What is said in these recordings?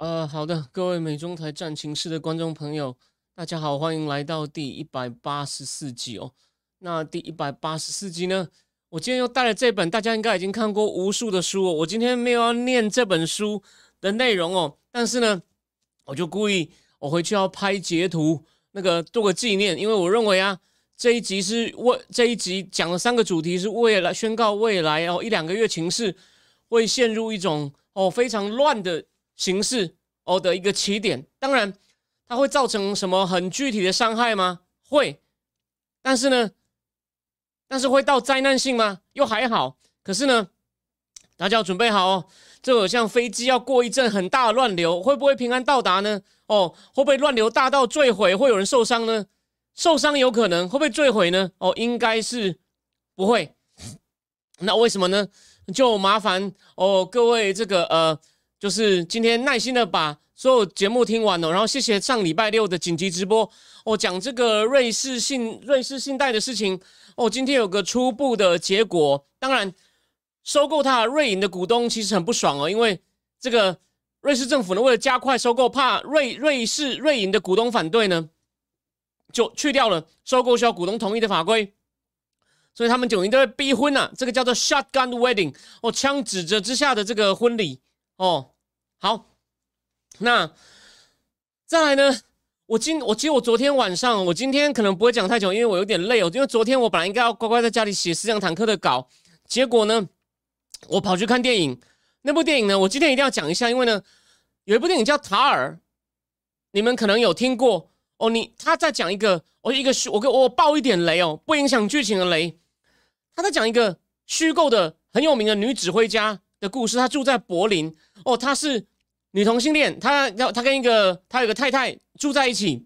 呃，好的，各位美中台战情室的观众朋友，大家好，欢迎来到第一百八十四集哦。那第一百八十四集呢，我今天又带了这本大家应该已经看过无数的书哦。我今天没有要念这本书的内容哦，但是呢，我就故意我回去要拍截图，那个做个纪念，因为我认为啊，这一集是为这一集讲了三个主题，是为了宣告未来哦一两个月情势会陷入一种哦非常乱的。形式哦的一个起点，当然它会造成什么很具体的伤害吗？会，但是呢，但是会到灾难性吗？又还好。可是呢，大家要准备好哦，这个像飞机要过一阵很大的乱流，会不会平安到达呢？哦，会不会乱流大到坠毁，会有人受伤呢？受伤有可能，会不会坠毁呢？哦，应该是不会。那为什么呢？就麻烦哦，各位这个呃。就是今天耐心的把所有节目听完了，然后谢谢上礼拜六的紧急直播，我讲这个瑞士信瑞士信贷的事情，哦，今天有个初步的结果。当然，收购它瑞银的股东其实很不爽哦，因为这个瑞士政府呢，为了加快收购，怕瑞瑞士瑞银的股东反对呢，就去掉了收购需要股东同意的法规，所以他们九零都会逼婚啊，这个叫做 shotgun wedding，哦，枪指着之下的这个婚礼。哦，好，那再来呢？我今我其实我昨天晚上，我今天可能不会讲太久，因为我有点累哦。因为昨天我本来应该要乖乖在家里写思想坦克的稿，结果呢，我跑去看电影。那部电影呢，我今天一定要讲一下，因为呢，有一部电影叫《塔尔》，你们可能有听过哦。你他在讲一个，哦一个虚，我给我爆一点雷哦，不影响剧情的雷。他在讲一个虚构的很有名的女指挥家的故事，她住在柏林。哦，她是女同性恋，她要她跟一个她有个太太住在一起，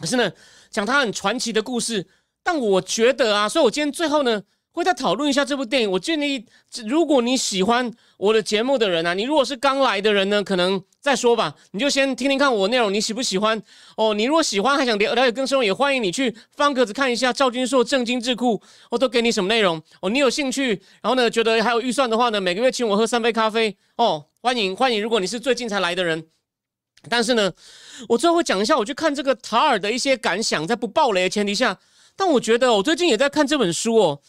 可是呢，讲她很传奇的故事。但我觉得啊，所以我今天最后呢，会再讨论一下这部电影。我建议，如果你喜欢我的节目的人啊，你如果是刚来的人呢，可能再说吧，你就先听听看我内容，你喜不喜欢？哦，你如果喜欢，还想了解更深，也欢迎你去方格子看一下赵君硕正经智库，我都给你什么内容哦。你有兴趣，然后呢，觉得还有预算的话呢，每个月请我喝三杯咖啡哦。欢迎欢迎！如果你是最近才来的人，但是呢，我最后会讲一下我去看这个塔尔的一些感想，在不暴雷的前提下。但我觉得我最近也在看这本书哦，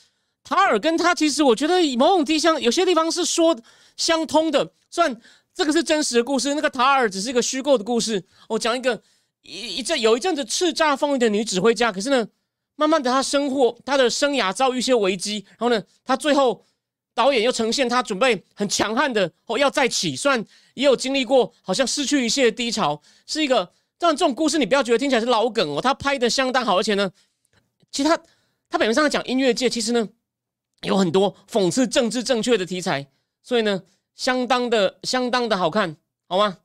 塔尔跟他其实我觉得某种地方有些地方是说相通的。虽然这个是真实的故事，那个塔尔只是一个虚构的故事。我讲一个一一阵有一阵子叱咤风云的女指挥家，可是呢，慢慢的她生活她的生涯遭遇一些危机，然后呢，她最后。导演又呈现她准备很强悍的哦，要再起，虽然也有经历过好像失去一切的低潮，是一个。但这种故事你不要觉得听起来是老梗哦，他拍的相当好，而且呢，其实他他表面上讲音乐界，其实呢有很多讽刺政治正确的题材，所以呢相当的相当的好看，好吗？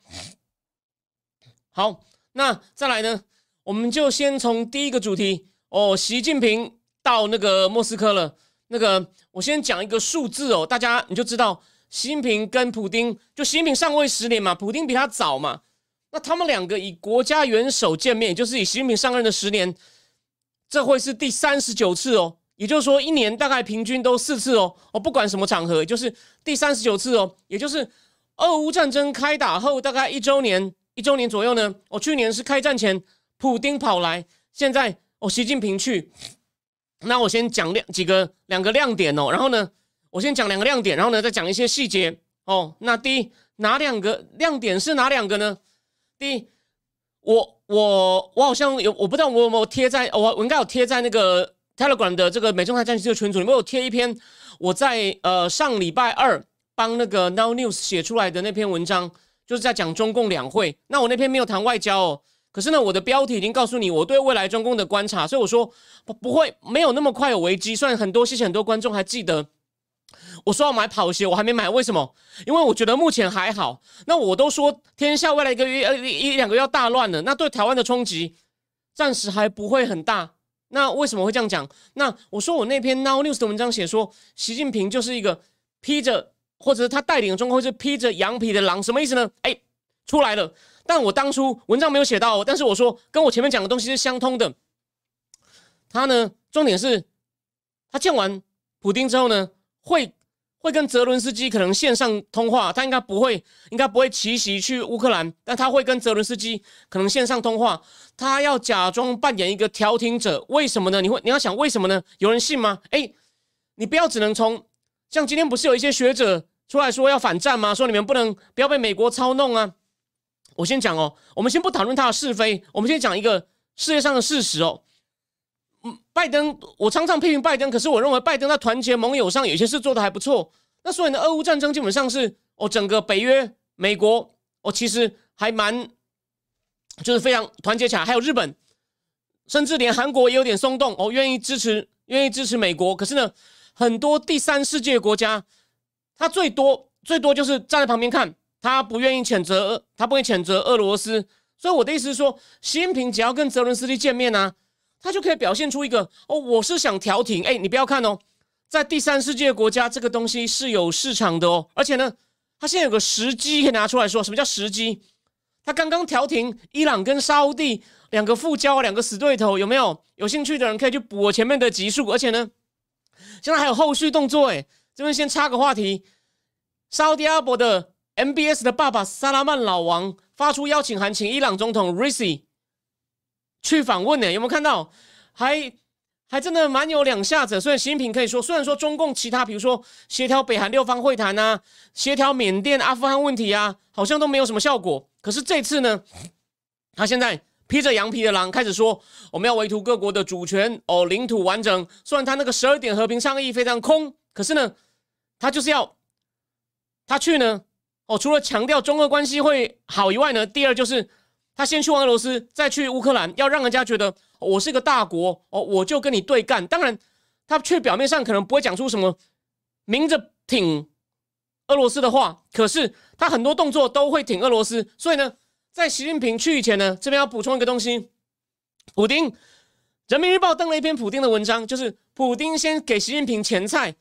好，那再来呢，我们就先从第一个主题哦，习近平到那个莫斯科了。那个，我先讲一个数字哦，大家你就知道，习近平跟普京，就习近平上位十年嘛，普京比他早嘛，那他们两个以国家元首见面，就是以习近平上任的十年，这会是第三十九次哦，也就是说一年大概平均都四次哦，哦不管什么场合，就是第三十九次哦，也就是俄乌战争开打后大概一周年，一周年左右呢，哦去年是开战前，普京跑来，现在哦习近平去。那我先讲亮几个两个亮点哦，然后呢，我先讲两个亮点，然后呢再讲一些细节哦。那第一哪两个亮点是哪两个呢？第一，我我我好像有我不知道我有没有贴在我我应该有贴在那个 Telegram 的这个美中台战区的群组里面有贴一篇我在呃上礼拜二帮那个 Now News 写出来的那篇文章，就是在讲中共两会。那我那篇没有谈外交哦。可是呢，我的标题已经告诉你我对未来中共的观察，所以我说不不会没有那么快有危机。虽然很多谢谢很多观众还记得我说要买跑鞋，我还没买，为什么？因为我觉得目前还好。那我都说天下未来一个月、呃一两个月要大乱了，那对台湾的冲击暂时还不会很大。那为什么会这样讲？那我说我那篇 Now News 的文章写说，习近平就是一个披着，或者他带领的中国是披着羊皮的狼，什么意思呢？哎，出来了。但我当初文章没有写到，但是我说跟我前面讲的东西是相通的。他呢，重点是，他见完普京之后呢，会。会跟泽伦斯基可能线上通话，他应该不会，应该不会奇袭去乌克兰，但他会跟泽伦斯基可能线上通话，他要假装扮演一个调停者，为什么呢？你会你要想为什么呢？有人信吗？哎，你不要只能从像今天不是有一些学者出来说要反战吗？说你们不能不要被美国操弄啊！我先讲哦，我们先不讨论他的是非，我们先讲一个世界上的事实哦。嗯，拜登，我常常批评拜登，可是我认为拜登在团结盟友上有些事做的还不错。那所以呢，俄乌战争基本上是哦，整个北约、美国哦，其实还蛮就是非常团结起来，还有日本，甚至连韩国也有点松动哦，愿意支持，愿意支持美国。可是呢，很多第三世界国家，他最多最多就是站在旁边看，他不愿意谴责，他不会谴责俄罗斯。所以我的意思是说，习近平只要跟泽伦斯基见面呢。他就可以表现出一个哦，我是想调停。哎，你不要看哦，在第三世界国家，这个东西是有市场的哦。而且呢，他现在有个时机可以拿出来说，什么叫时机？他刚刚调停伊朗跟沙地两个复交，两个死对头，有没有？有兴趣的人可以去补我前面的集数。而且呢，现在还有后续动作。哎，这边先插个话题，沙地阿伯的 MBS 的爸爸萨拉曼老王发出邀请函，请伊朗总统 Risi。去访问呢？有没有看到？还还真的蛮有两下子。所以习近平可以说，虽然说中共其他，比如说协调北韩六方会谈啊，协调缅甸、阿富汗问题啊，好像都没有什么效果。可是这次呢，他现在披着羊皮的狼开始说，我们要维护各国的主权哦，领土完整。虽然他那个十二点和平倡议非常空，可是呢，他就是要他去呢哦，除了强调中俄关系会好以外呢，第二就是。他先去俄罗斯，再去乌克兰，要让人家觉得我是个大国哦，我就跟你对干。当然，他却表面上可能不会讲出什么明着挺俄罗斯的话，可是他很多动作都会挺俄罗斯。所以呢，在习近平去以前呢，这边要补充一个东西：普丁，《人民日报》登了一篇普丁的文章，就是普丁先给习近平前菜，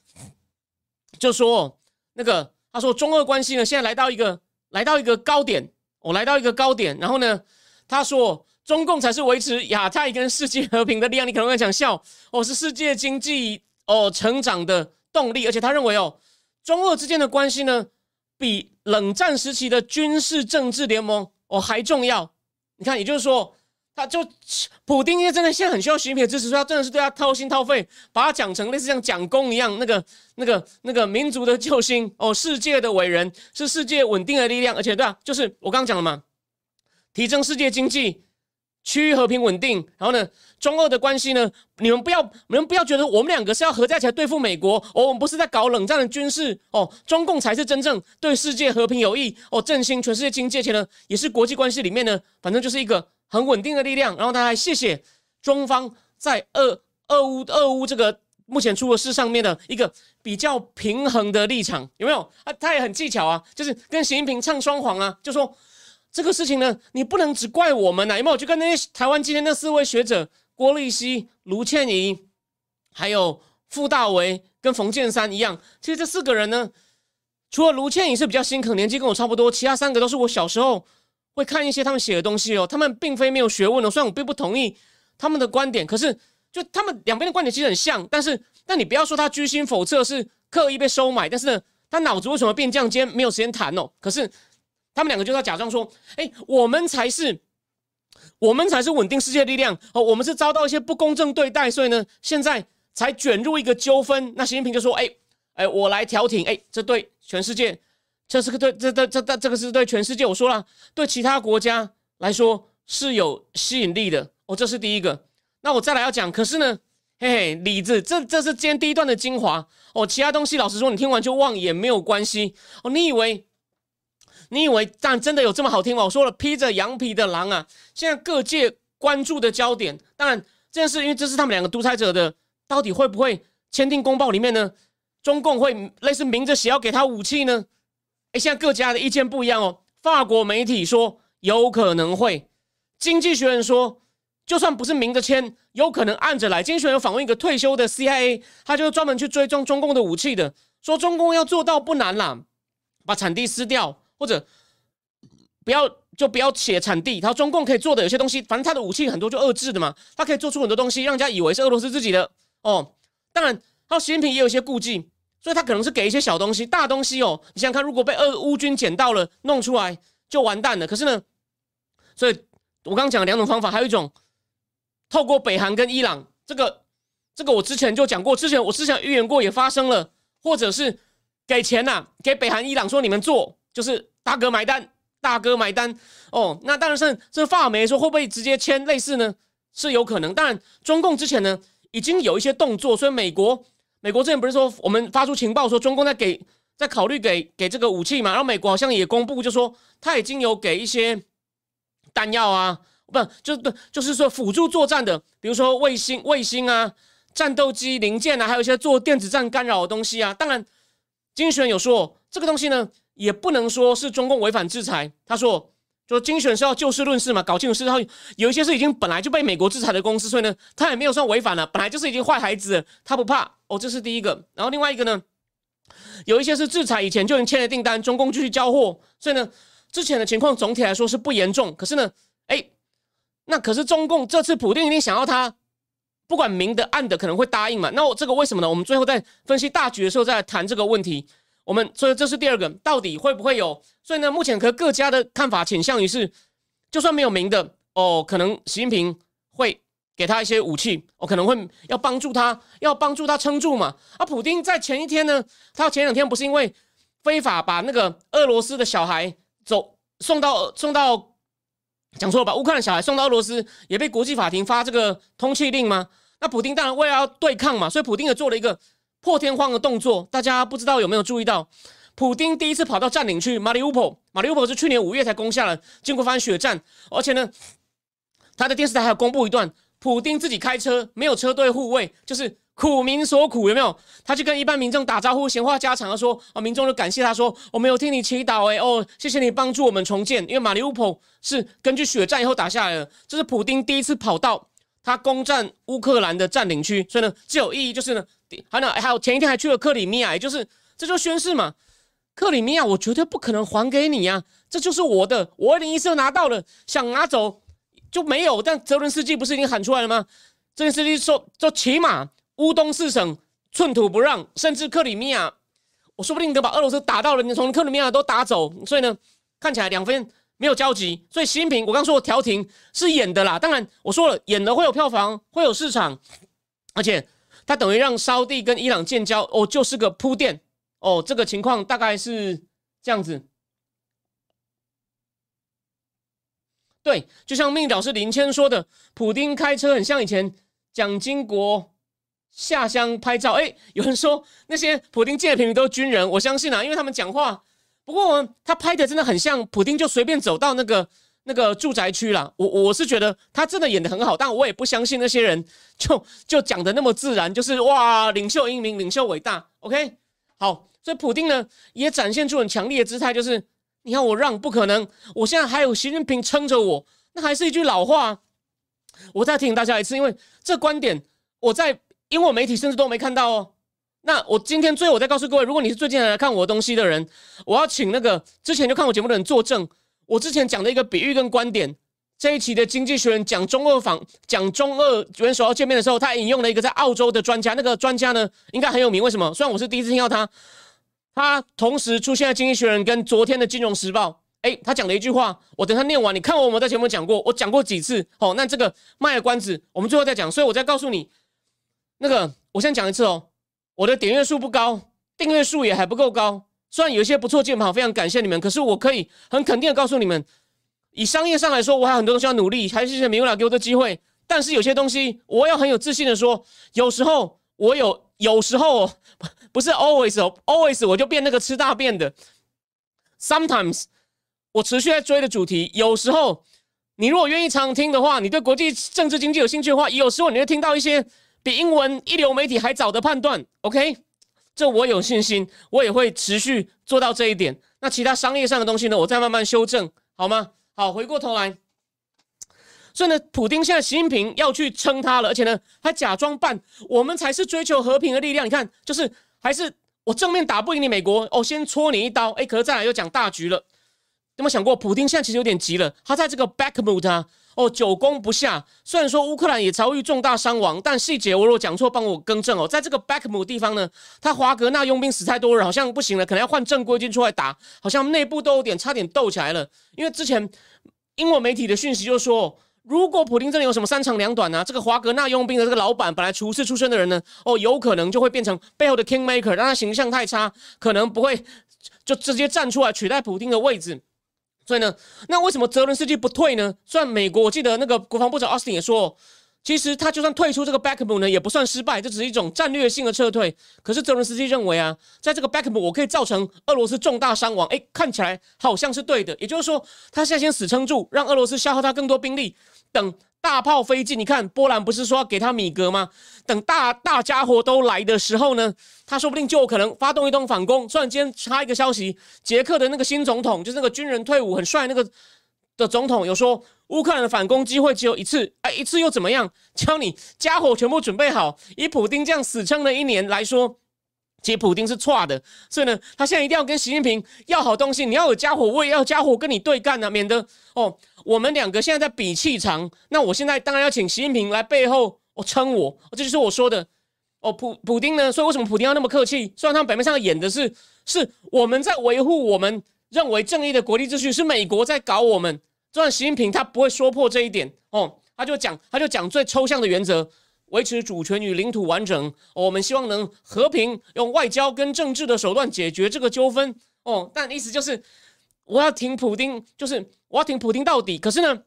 就说那个他说中俄关系呢，现在来到一个来到一个高点。我来到一个高点，然后呢，他说中共才是维持亚太跟世界和平的力量。你可能会想笑，哦，是世界经济哦成长的动力。而且他认为哦，中俄之间的关系呢，比冷战时期的军事政治联盟哦还重要。你看，也就是说。他就普丁，因为真的现在很需要习近平的支持，所以他真的是对他掏心掏肺，把他讲成类似像蒋公一样，那个、那个、那个民族的救星哦，世界的伟人，是世界稳定的力量，而且对啊，就是我刚刚讲了嘛，提升世界经济，区域和平稳定，然后呢，中俄的关系呢，你们不要，你们不要觉得我们两个是要合在一起来对付美国，哦，我们不是在搞冷战的军事，哦，中共才是真正对世界和平有益，哦，振兴全世界经济，而且呢，也是国际关系里面呢，反正就是一个。很稳定的力量，然后他还谢谢中方在俄俄乌俄乌这个目前出的事上面的一个比较平衡的立场，有没有？啊，他也很技巧啊，就是跟习近平唱双簧啊，就说这个事情呢，你不能只怪我们呐，有没有？就跟那些台湾今天那四位学者郭立熙、卢倩怡，还有傅大为跟冯建山一样，其实这四个人呢，除了卢倩怡是比较新，可能年纪跟我差不多，其他三个都是我小时候。会看一些他们写的东西哦，他们并非没有学问哦。虽然我并不同意他们的观点，可是就他们两边的观点其实很像。但是，但你不要说他居心叵测是刻意被收买，但是呢，他脑子为什么变这样？今天没有时间谈哦。可是他们两个就要假装说：“哎，我们才是，我们才是稳定世界力量哦。我们是遭到一些不公正对待，所以呢，现在才卷入一个纠纷。”那习近平就说：“哎，哎，我来调停。哎，这对全世界。”这是个对，这这这这这个是对全世界。我说了，对其他国家来说是有吸引力的哦。这是第一个。那我再来要讲，可是呢，嘿嘿，李子，这这是今天第一段的精华哦。其他东西，老实说，你听完就忘也没有关系哦。你以为你以为但真的有这么好听吗？我说了，披着羊皮的狼啊！现在各界关注的焦点，当然这件事，因为这是他们两个独裁者的，到底会不会签订公报里面呢？中共会类似明着写要给他武器呢？哎，现在各家的意见不一样哦。法国媒体说有可能会，经济学人说就算不是明着签，有可能暗着来。经济学人访问一个退休的 CIA，他就专门去追踪中共的武器的，说中共要做到不难啦，把产地撕掉或者不要就不要写产地。他说中共可以做的有些东西，反正他的武器很多就遏制的嘛，他可以做出很多东西，让人家以为是俄罗斯自己的哦。当然，他习近平也有一些顾忌。所以他可能是给一些小东西，大东西哦，你想想看，如果被俄乌军捡到了，弄出来就完蛋了。可是呢，所以我刚刚讲了两种方法，还有一种透过北韩跟伊朗，这个这个我之前就讲过，之前我之前预言过也发生了，或者是给钱呐，给北韩、伊朗说你们做，就是大哥买单，大哥买单哦。那当然是这法美说会不会直接签类似呢？是有可能。当然，中共之前呢已经有一些动作，所以美国。美国之前不是说我们发出情报说中共在给在考虑给给这个武器嘛？然后美国好像也公布就说他已经有给一些弹药啊，不就是不就是说辅助作战的，比如说卫星卫星啊、战斗机零件啊，还有一些做电子战干扰的东西啊。当然，金选有说这个东西呢，也不能说是中共违反制裁。他说。就精选是要就事论事嘛，搞清楚事。然后有一些是已经本来就被美国制裁的公司，所以呢，他也没有算违反了，本来就是已经坏孩子，他不怕哦。这是第一个。然后另外一个呢，有一些是制裁以前就已经签了订单，中共继续交货，所以呢，之前的情况总体来说是不严重。可是呢，哎，那可是中共这次普定一定想要他不管明的暗的可能会答应嘛？那我这个为什么呢？我们最后在分析大局的时候再来谈这个问题。我们所以这是第二个，到底会不会有？所以呢，目前可各家的看法倾向于是，就算没有明的哦，可能习近平会给他一些武器，哦，可能会要帮助他，要帮助他撑住嘛。啊，普京在前一天呢，他前两天不是因为非法把那个俄罗斯的小孩走送到送到，讲错了吧？乌克兰小孩送到俄罗斯，也被国际法庭发这个通缉令吗？那普京当然为了要对抗嘛，所以普京也做了一个。破天荒的动作，大家不知道有没有注意到？普丁第一次跑到占领区马里乌波，马里乌波是去年五月才攻下了，经过番血战，而且呢，他的电视台还有公布一段，普丁自己开车，没有车队护卫，就是苦民所苦，有没有？他去跟一般民众打招呼，闲话家常，说啊，民众就感谢他说，我没有听你祈祷，哎哦，谢谢你帮助我们重建，因为马里乌波是根据血战以后打下来的，这是普丁第一次跑到他攻占乌克兰的占领区，所以呢，最有意义就是呢。还有还有前一天还去了克里米亚，也就是这就宣誓嘛，克里米亚我绝对不可能还给你呀，这就是我的，我二零一四拿到了，想拿走就没有。但泽伦斯基不是已经喊出来了吗？泽伦斯基说，就起码乌东四省寸土不让，甚至克里米亚，我说不定都把俄罗斯打到了，你从克里米亚都打走。所以呢，看起来两边没有交集。所以习近平，我刚说调停是演的啦，当然我说了，演的会有票房，会有市场，而且。他等于让沙地跟伊朗建交，哦，就是个铺垫，哦，这个情况大概是这样子。对，就像命导师林谦说的，普丁开车很像以前蒋经国下乡拍照。哎，有人说那些普丁借的平民都是军人，我相信啊，因为他们讲话。不过他拍的真的很像普丁，就随便走到那个。那个住宅区啦，我我是觉得他真的演的很好，但我也不相信那些人就 就讲的那么自然，就是哇，领袖英明，领袖伟大。OK，好，所以普丁呢也展现出很强烈的姿态，就是你看我让不可能，我现在还有习近平撑着我，那还是一句老话，我再提醒大家一次，因为这观点我在英国媒体甚至都没看到哦。那我今天最后我再告诉各位，如果你是最近来看我东西的人，我要请那个之前就看我节目的人作证。我之前讲的一个比喻跟观点，这一期的《经济学人》讲中二访讲中俄元首要见面的时候，他引用了一个在澳洲的专家，那个专家呢应该很有名。为什么？虽然我是第一次听到他，他同时出现在《经济学人》跟昨天的《金融时报》。哎，他讲了一句话，我等他念完，你看我有没有在节目讲过？我讲过几次？哦，那这个卖了关子，我们最后再讲。所以我再告诉你，那个我先讲一次哦，我的点阅数不高，订阅数也还不够高。虽然有一些不错键盘，非常感谢你们，可是我可以很肯定的告诉你们，以商业上来说，我还有很多东西要努力，还是谢谢明给我的机会。但是有些东西，我要很有自信的说，有时候我有，有时候不是 always 哦，always 我就变那个吃大便的。Sometimes 我持续在追的主题，有时候你如果愿意常听的话，你对国际政治经济有兴趣的话，有时候你会听到一些比英文一流媒体还早的判断。OK。这我有信心，我也会持续做到这一点。那其他商业上的东西呢，我再慢慢修正，好吗？好，回过头来，所以呢，普丁现在习近平要去撑他了，而且呢，他假装扮我们才是追求和平的力量。你看，就是还是我正面打不赢你美国，哦，先戳你一刀，哎，可是再来又讲大局了。有没有想过，普丁现在其实有点急了，他在这个 Backmut 啊。哦，久攻不下。虽然说乌克兰也遭遇重大伤亡，但细节我如果讲错，帮我更正哦。在这个 Backmut 地方呢，他华格纳佣兵死太多人，好像不行了，可能要换正规军出来打。好像内部都有点差点斗起来了。因为之前英文媒体的讯息就说，如果普京这里有什么三长两短呢，这个华格纳佣兵的这个老板本来厨师出身的人呢，哦，有可能就会变成背后的 Kingmaker，让他形象太差，可能不会就直接站出来取代普京的位置。所以呢，那为什么泽伦斯基不退呢？虽然美国我记得那个国防部长奥斯汀也说，其实他就算退出这个 Backmut 呢，也不算失败，这只是一种战略性的撤退。可是泽伦斯基认为啊，在这个 Backmut 我可以造成俄罗斯重大伤亡，诶，看起来好像是对的。也就是说，他现在先死撑住，让俄罗斯消耗他更多兵力，等。大炮飞进，你看波兰不是说要给他米格吗？等大大家伙都来的时候呢，他说不定就有可能发动一通反攻。突然间插一个消息，捷克的那个新总统，就是那个军人退伍很帅那个的总统，有说乌克兰的反攻机会只有一次，哎，一次又怎么样？教你家伙全部准备好。以普丁这样死撑了一年来说。其实普京是错的，所以呢，他现在一定要跟习近平要好东西。你要有家伙，我也要家伙跟你对干呢，免得哦，我们两个现在在比气场。那我现在当然要请习近平来背后哦撑我，这就是我说的哦。普普京呢，所以为什么普京要那么客气？虽然他们表面上演的是是我们在维护我们认为正义的国际秩序，是美国在搞我们。就算习近平他不会说破这一点哦，他就讲他就讲最抽象的原则。维持主权与领土完整，我们希望能和平用外交跟政治的手段解决这个纠纷。哦，但意思就是我要挺普京，就是我要挺普京到底。可是呢，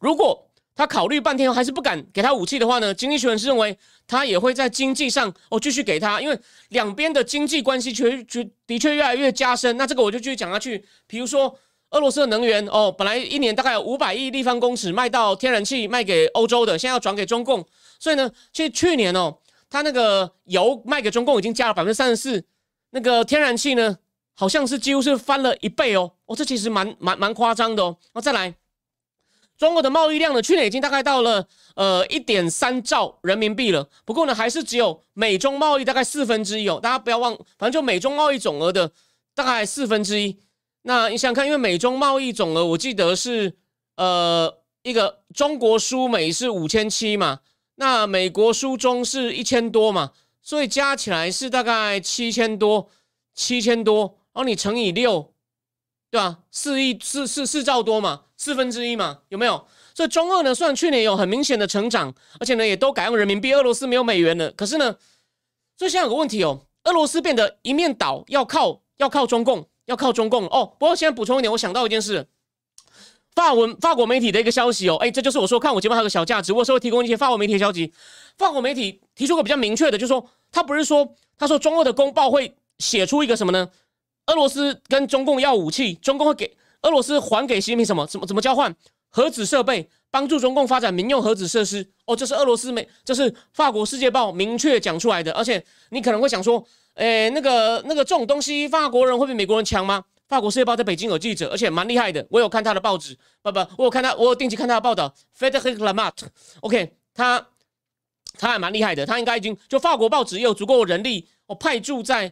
如果他考虑半天还是不敢给他武器的话呢，经济学人是认为他也会在经济上哦继续给他，因为两边的经济关系确确的确越来越加深。那这个我就继续讲下去，比如说。俄罗斯的能源哦，本来一年大概有五百亿立方公尺卖到天然气卖给欧洲的，现在要转给中共，所以呢，其实去年哦，它那个油卖给中共已经加了百分之三十四，那个天然气呢，好像是几乎是翻了一倍哦，哦，这其实蛮蛮蛮夸张的哦。那再来，中国的贸易量呢，去年已经大概到了呃一点三兆人民币了，不过呢，还是只有美中贸易大概四分之一哦，大家不要忘，反正就美中贸易总额的大概四分之一。那你想看，因为美中贸易总额，我记得是呃一个中国输美是五千七嘛，那美国输中是一千多嘛，所以加起来是大概七千多，七千多，然后你乘以六，对吧？四亿四四四兆多嘛，四分之一嘛，有没有？所以中二呢，虽然去年有很明显的成长，而且呢也都改用人民币，俄罗斯没有美元了，可是呢，所以现在有个问题哦，俄罗斯变得一面倒，要靠要靠中共。要靠中共哦，不过现在补充一点，我想到一件事，法文法国媒体的一个消息哦，哎，这就是我说看我节目还有个小价值，我稍微提供一些法国媒体的消息。法国媒体提出个比较明确的，就是说他不是说他说中俄的公报会写出一个什么呢？俄罗斯跟中共要武器，中共会给俄罗斯还给习近平什么？怎么怎么交换？核子设备，帮助中共发展民用核子设施。哦，这是俄罗斯美，这是法国世界报明确讲出来的。而且你可能会想说。诶，那个那个这种东西，法国人会比美国人强吗？法国《世界报》在北京有记者，而且蛮厉害的。我有看他的报纸，不不，我有看他，我有定期看他的报道。Federic Lamart，OK，他他还蛮厉害的。他应该已经就法国报纸也有足够人力，我派驻在，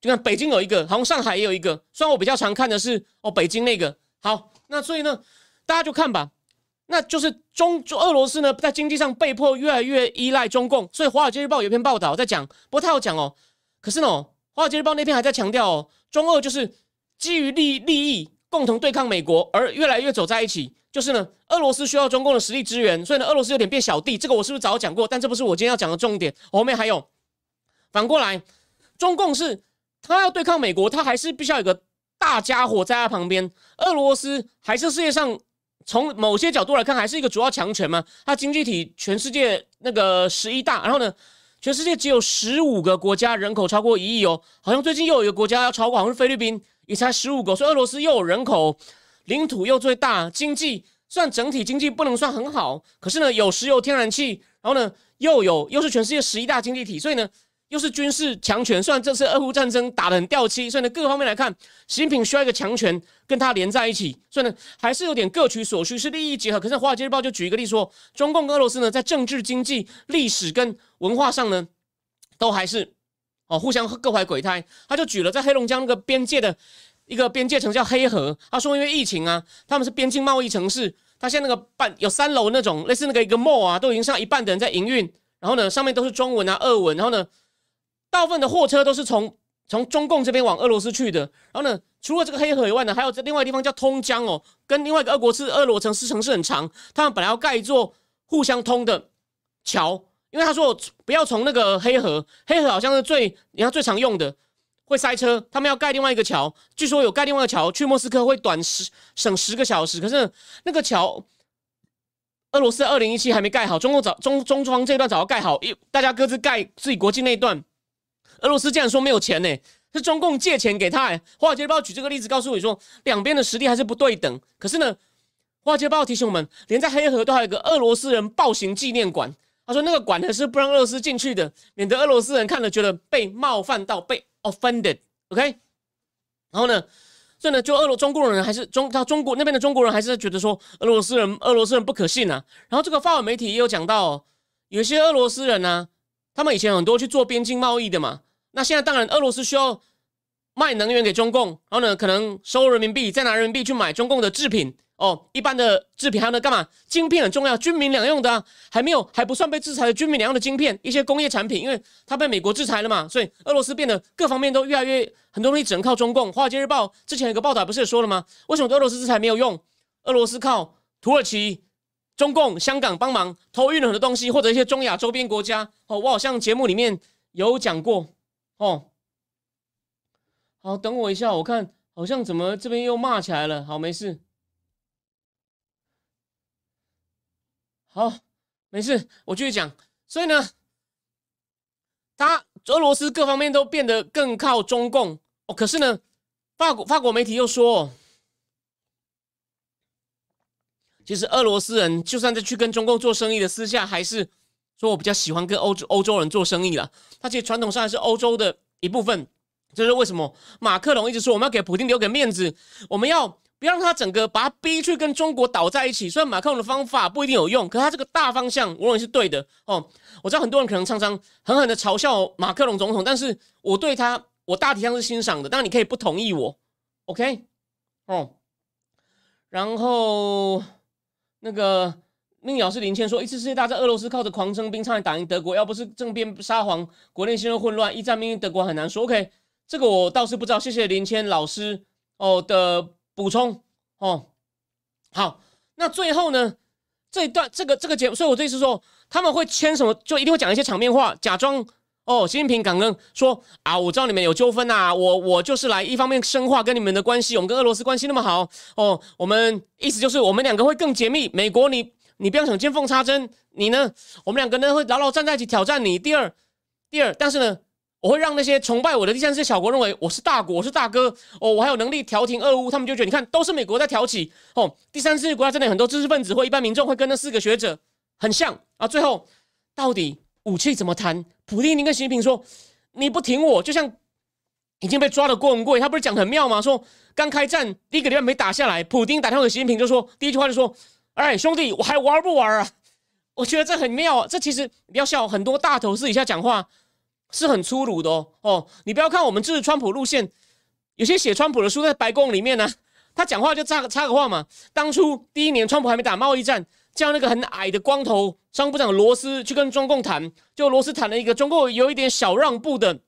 就看北京有一个，好像上海也有一个。虽然我比较常看的是哦北京那个。好，那所以呢，大家就看吧。那就是中就俄罗斯呢，在经济上被迫越来越依赖中共。所以《华尔街日报》有一篇报道在讲，不过他有讲哦。可是呢，《华尔街日报》那篇还在强调哦，中俄就是基于利利益共同对抗美国，而越来越走在一起。就是呢，俄罗斯需要中共的实力支援，所以呢，俄罗斯有点变小弟。这个我是不是早讲过？但这不是我今天要讲的重点。后面还有，反过来，中共是他要对抗美国，他还是必须要有个大家伙在他旁边。俄罗斯还是世界上从某些角度来看，还是一个主要强权嘛？它经济体全世界那个十一大，然后呢？全世界只有十五个国家人口超过一亿哦，好像最近又有一个国家要超过，好像是菲律宾，也才十五个。所以俄罗斯又有人口，领土又最大，经济虽然整体经济不能算很好，可是呢有石油天然气，然后呢又有又是全世界十一大经济体，所以呢又是军事强权。虽然这次俄乌战争打得很掉漆，所以呢，各个方面来看，习近平需要一个强权跟他连在一起，所以呢，还是有点各取所需，是利益结合。可是《华尔街日报》就举一个例说，中共跟俄罗斯呢，在政治、经济、历史跟文化上呢，都还是哦互相各怀鬼胎。他就举了在黑龙江那个边界的一个边界城叫黑河，他说因为疫情啊，他们是边境贸易城市。他现在那个半有三楼那种类似那个一个 mall 啊，都已经上一半的人在营运，然后呢，上面都是中文啊、俄文，然后呢，大部分的货车都是从从中共这边往俄罗斯去的。然后呢，除了这个黑河以外呢，还有这另外地方叫通江哦，跟另外一个俄国是俄罗城市城市很长，他们本来要盖一座互相通的桥，因为他说我不要从那个黑河，黑河好像是最你看最常用的。会塞车，他们要盖另外一个桥，据说有盖另外一个桥去莫斯科会短十省十个小时。可是那个桥，俄罗斯二零一七还没盖好，中共早中中方这段早要盖好，一大家各自盖自己国境那一段。俄罗斯竟然说没有钱呢，是中共借钱给他。华尔街日报举这个例子告诉你说，两边的实力还是不对等。可是呢，华尔街日报提醒我们，连在黑河都还有个俄罗斯人暴行纪念馆。他说那个馆呢是不让俄罗斯进去的，免得俄罗斯人看了觉得被冒犯到被。offended，OK，然后呢，所以呢，就俄罗中国人还是中他中国那边的中国人还是觉得说俄罗斯人俄罗斯人不可信啊。然后这个发文媒体也有讲到，哦有些俄罗斯人呢，他们以前很多去做边境贸易的嘛，那现在当然俄罗斯需要卖能源给中共，然后呢，可能收人民币再拿人民币去买中共的制品。哦，一般的制品还能干嘛？晶片很重要，军民两用的啊，还没有还不算被制裁的军民两用的晶片，一些工业产品，因为它被美国制裁了嘛，所以俄罗斯变得各方面都越来越很多东西只能靠中共。华尔街日报之前有个报道不是也说了吗？为什么对俄罗斯制裁没有用？俄罗斯靠土耳其、中共、香港帮忙偷运了很多东西，或者一些中亚周边国家。哦，我好像节目里面有讲过。哦，好，等我一下，我看好像怎么这边又骂起来了。好，没事。好，没事，我继续讲。所以呢，他俄罗斯各方面都变得更靠中共哦。可是呢，法国法国媒体又说，其实俄罗斯人就算在去跟中共做生意的私下，还是说我比较喜欢跟欧洲欧洲人做生意了。他其实传统上还是欧洲的一部分。这是为什么？马克龙一直说我们要给普京留给面子，我们要。别让他整个把他逼去跟中国倒在一起。虽然马克龙的方法不一定有用，可他这个大方向我认为是对的哦。我知道很多人可能常常狠狠的嘲笑马克龙总统，但是我对他我大体上是欣赏的。当然你可以不同意我，OK？哦，然后那个命鸟是林谦说，一次世界大战俄罗斯靠着狂征兵差点打赢德国，要不是政变沙皇，国内陷入混乱，一战命运德国很难说。OK？这个我倒是不知道。谢谢林谦老师哦的。补充哦，好，那最后呢，这一段这个这个节目，所以我这次说他们会签什么，就一定会讲一些场面话，假装哦，习近平刚刚说啊，我知道你们有纠纷呐，我我就是来一方面深化跟你们的关系，我们跟俄罗斯关系那么好哦，我们意思就是我们两个会更紧密。美国你你不要想见缝插针，你呢，我们两个呢会牢牢站在一起挑战你。第二，第二，但是呢。我会让那些崇拜我的第三世界小国认为我是大国，我是大哥哦，我还有能力调停俄乌，他们就觉得你看都是美国在挑起哦。第三世界国家真的很多知识分子或一般民众会跟那四个学者很像啊。最后到底武器怎么谈？普京，您跟习近平说你不挺我，就像已经被抓的郭文贵，他不是讲很妙吗？说刚开战第一个礼拜没打下来，普京打电话给习近平就说第一句话就说：“哎，兄弟，我还玩不玩啊？”我觉得这很妙啊。这其实不要笑，很多大头私底下讲话。是很粗鲁的哦哦，你不要看我们支持川普路线，有些写川普的书在白宫里面呢，他讲话就插个插个话嘛。当初第一年川普还没打贸易战，叫那个很矮的光头商务部长罗斯去跟中共谈，就罗斯谈了一个中共有一点小让步的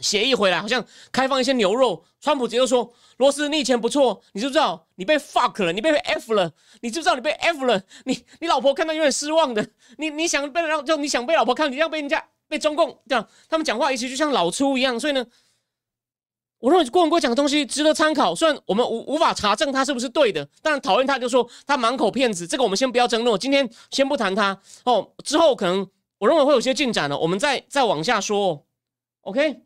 协议回来，好像开放一些牛肉。川普直接说：“罗斯，你以前不错，你知不知道你被 fuck 了，你被 f 了？你知不知道你被 f 了？你你老婆看到有点失望的，你你想被让就你想被老婆看，你要被人家。”被中共这样，他们讲话一直就像老粗一样，所以呢，我认为郭文贵讲的东西值得参考。虽然我们无无法查证他是不是对的，但讨厌他就说他满口骗子，这个我们先不要争论。今天先不谈他哦，之后可能我认为会有些进展了，我们再再往下说。OK，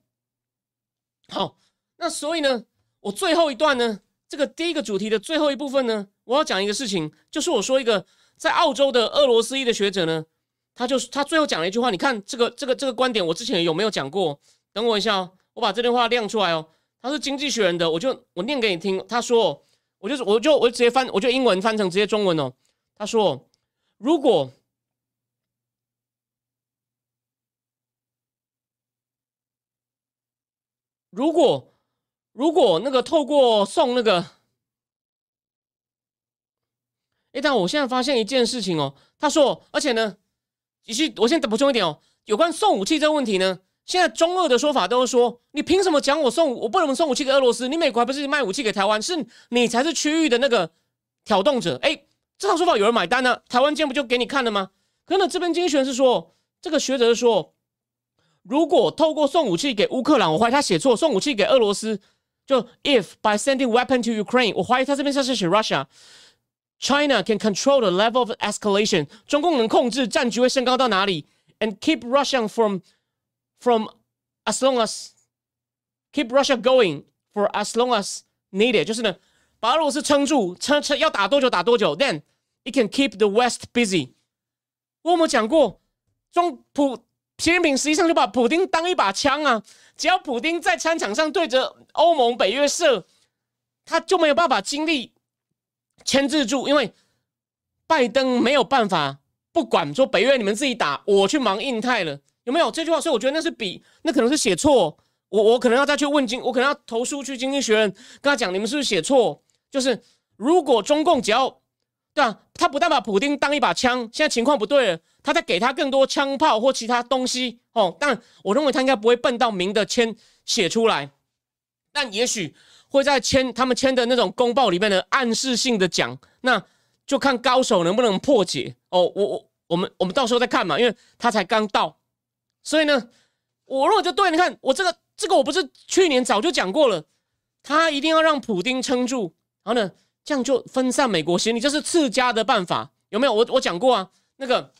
好，那所以呢，我最后一段呢，这个第一个主题的最后一部分呢，我要讲一个事情，就是我说一个在澳洲的俄罗斯裔的学者呢。他就是他最后讲了一句话，你看这个这个这个观点，我之前有没有讲过？等我一下哦，我把这段话亮出来哦。他是经济学人的，我就我念给你听。他说，我就是我就我直接翻，我就英文翻成直接中文哦。他说，如果如果如果那个透过送那个，哎，但我现在发现一件事情哦。他说，而且呢，继续，我先补充一点哦，有关送武器这个问题呢。现在中俄的说法都是说，你凭什么讲我送我不能送武器给俄罗斯？你美国还不是卖武器给台湾？是你才是区域的那个挑动者。哎，这套说法有人买单呢？台湾今天不就给你看了吗？可是这边经济学是说，这个学者是说，如果透过送武器给乌克兰，我怀疑他写错，送武器给俄罗斯，就 if by sending weapon to Ukraine，我怀疑他这边是写 Russia China can control the level of escalation，中共能控制战局会升高到哪里，and keep Russia from From as long as keep Russia going for as long as needed，就是呢，把俄罗斯撑住，撑撑要打多久打多久。Then it can keep the West busy。我们讲过，中普习近平实际上就把普京当一把枪啊，只要普京在战场上对着欧盟、北约射，他就没有办法精力牵制住，因为拜登没有办法不管说北约你们自己打，我去忙印太了。有没有这句话？所以我觉得那是比那可能是写错。我我可能要再去问经，我可能要投诉去经济学人，跟他讲你们是不是写错？就是如果中共只要对啊，他不但把普京当一把枪，现在情况不对了，他在给他更多枪炮或其他东西哦。但我认为他应该不会笨到明的签写出来，但也许会在签他们签的那种公报里面的暗示性的讲，那就看高手能不能破解哦。我我我们我们到时候再看嘛，因为他才刚到。所以呢，我如果就对，你看我这个这个我不是去年早就讲过了，他一定要让普丁撑住，然后呢，这样就分散美国心理，这是次家的办法，有没有？我我讲过啊，那个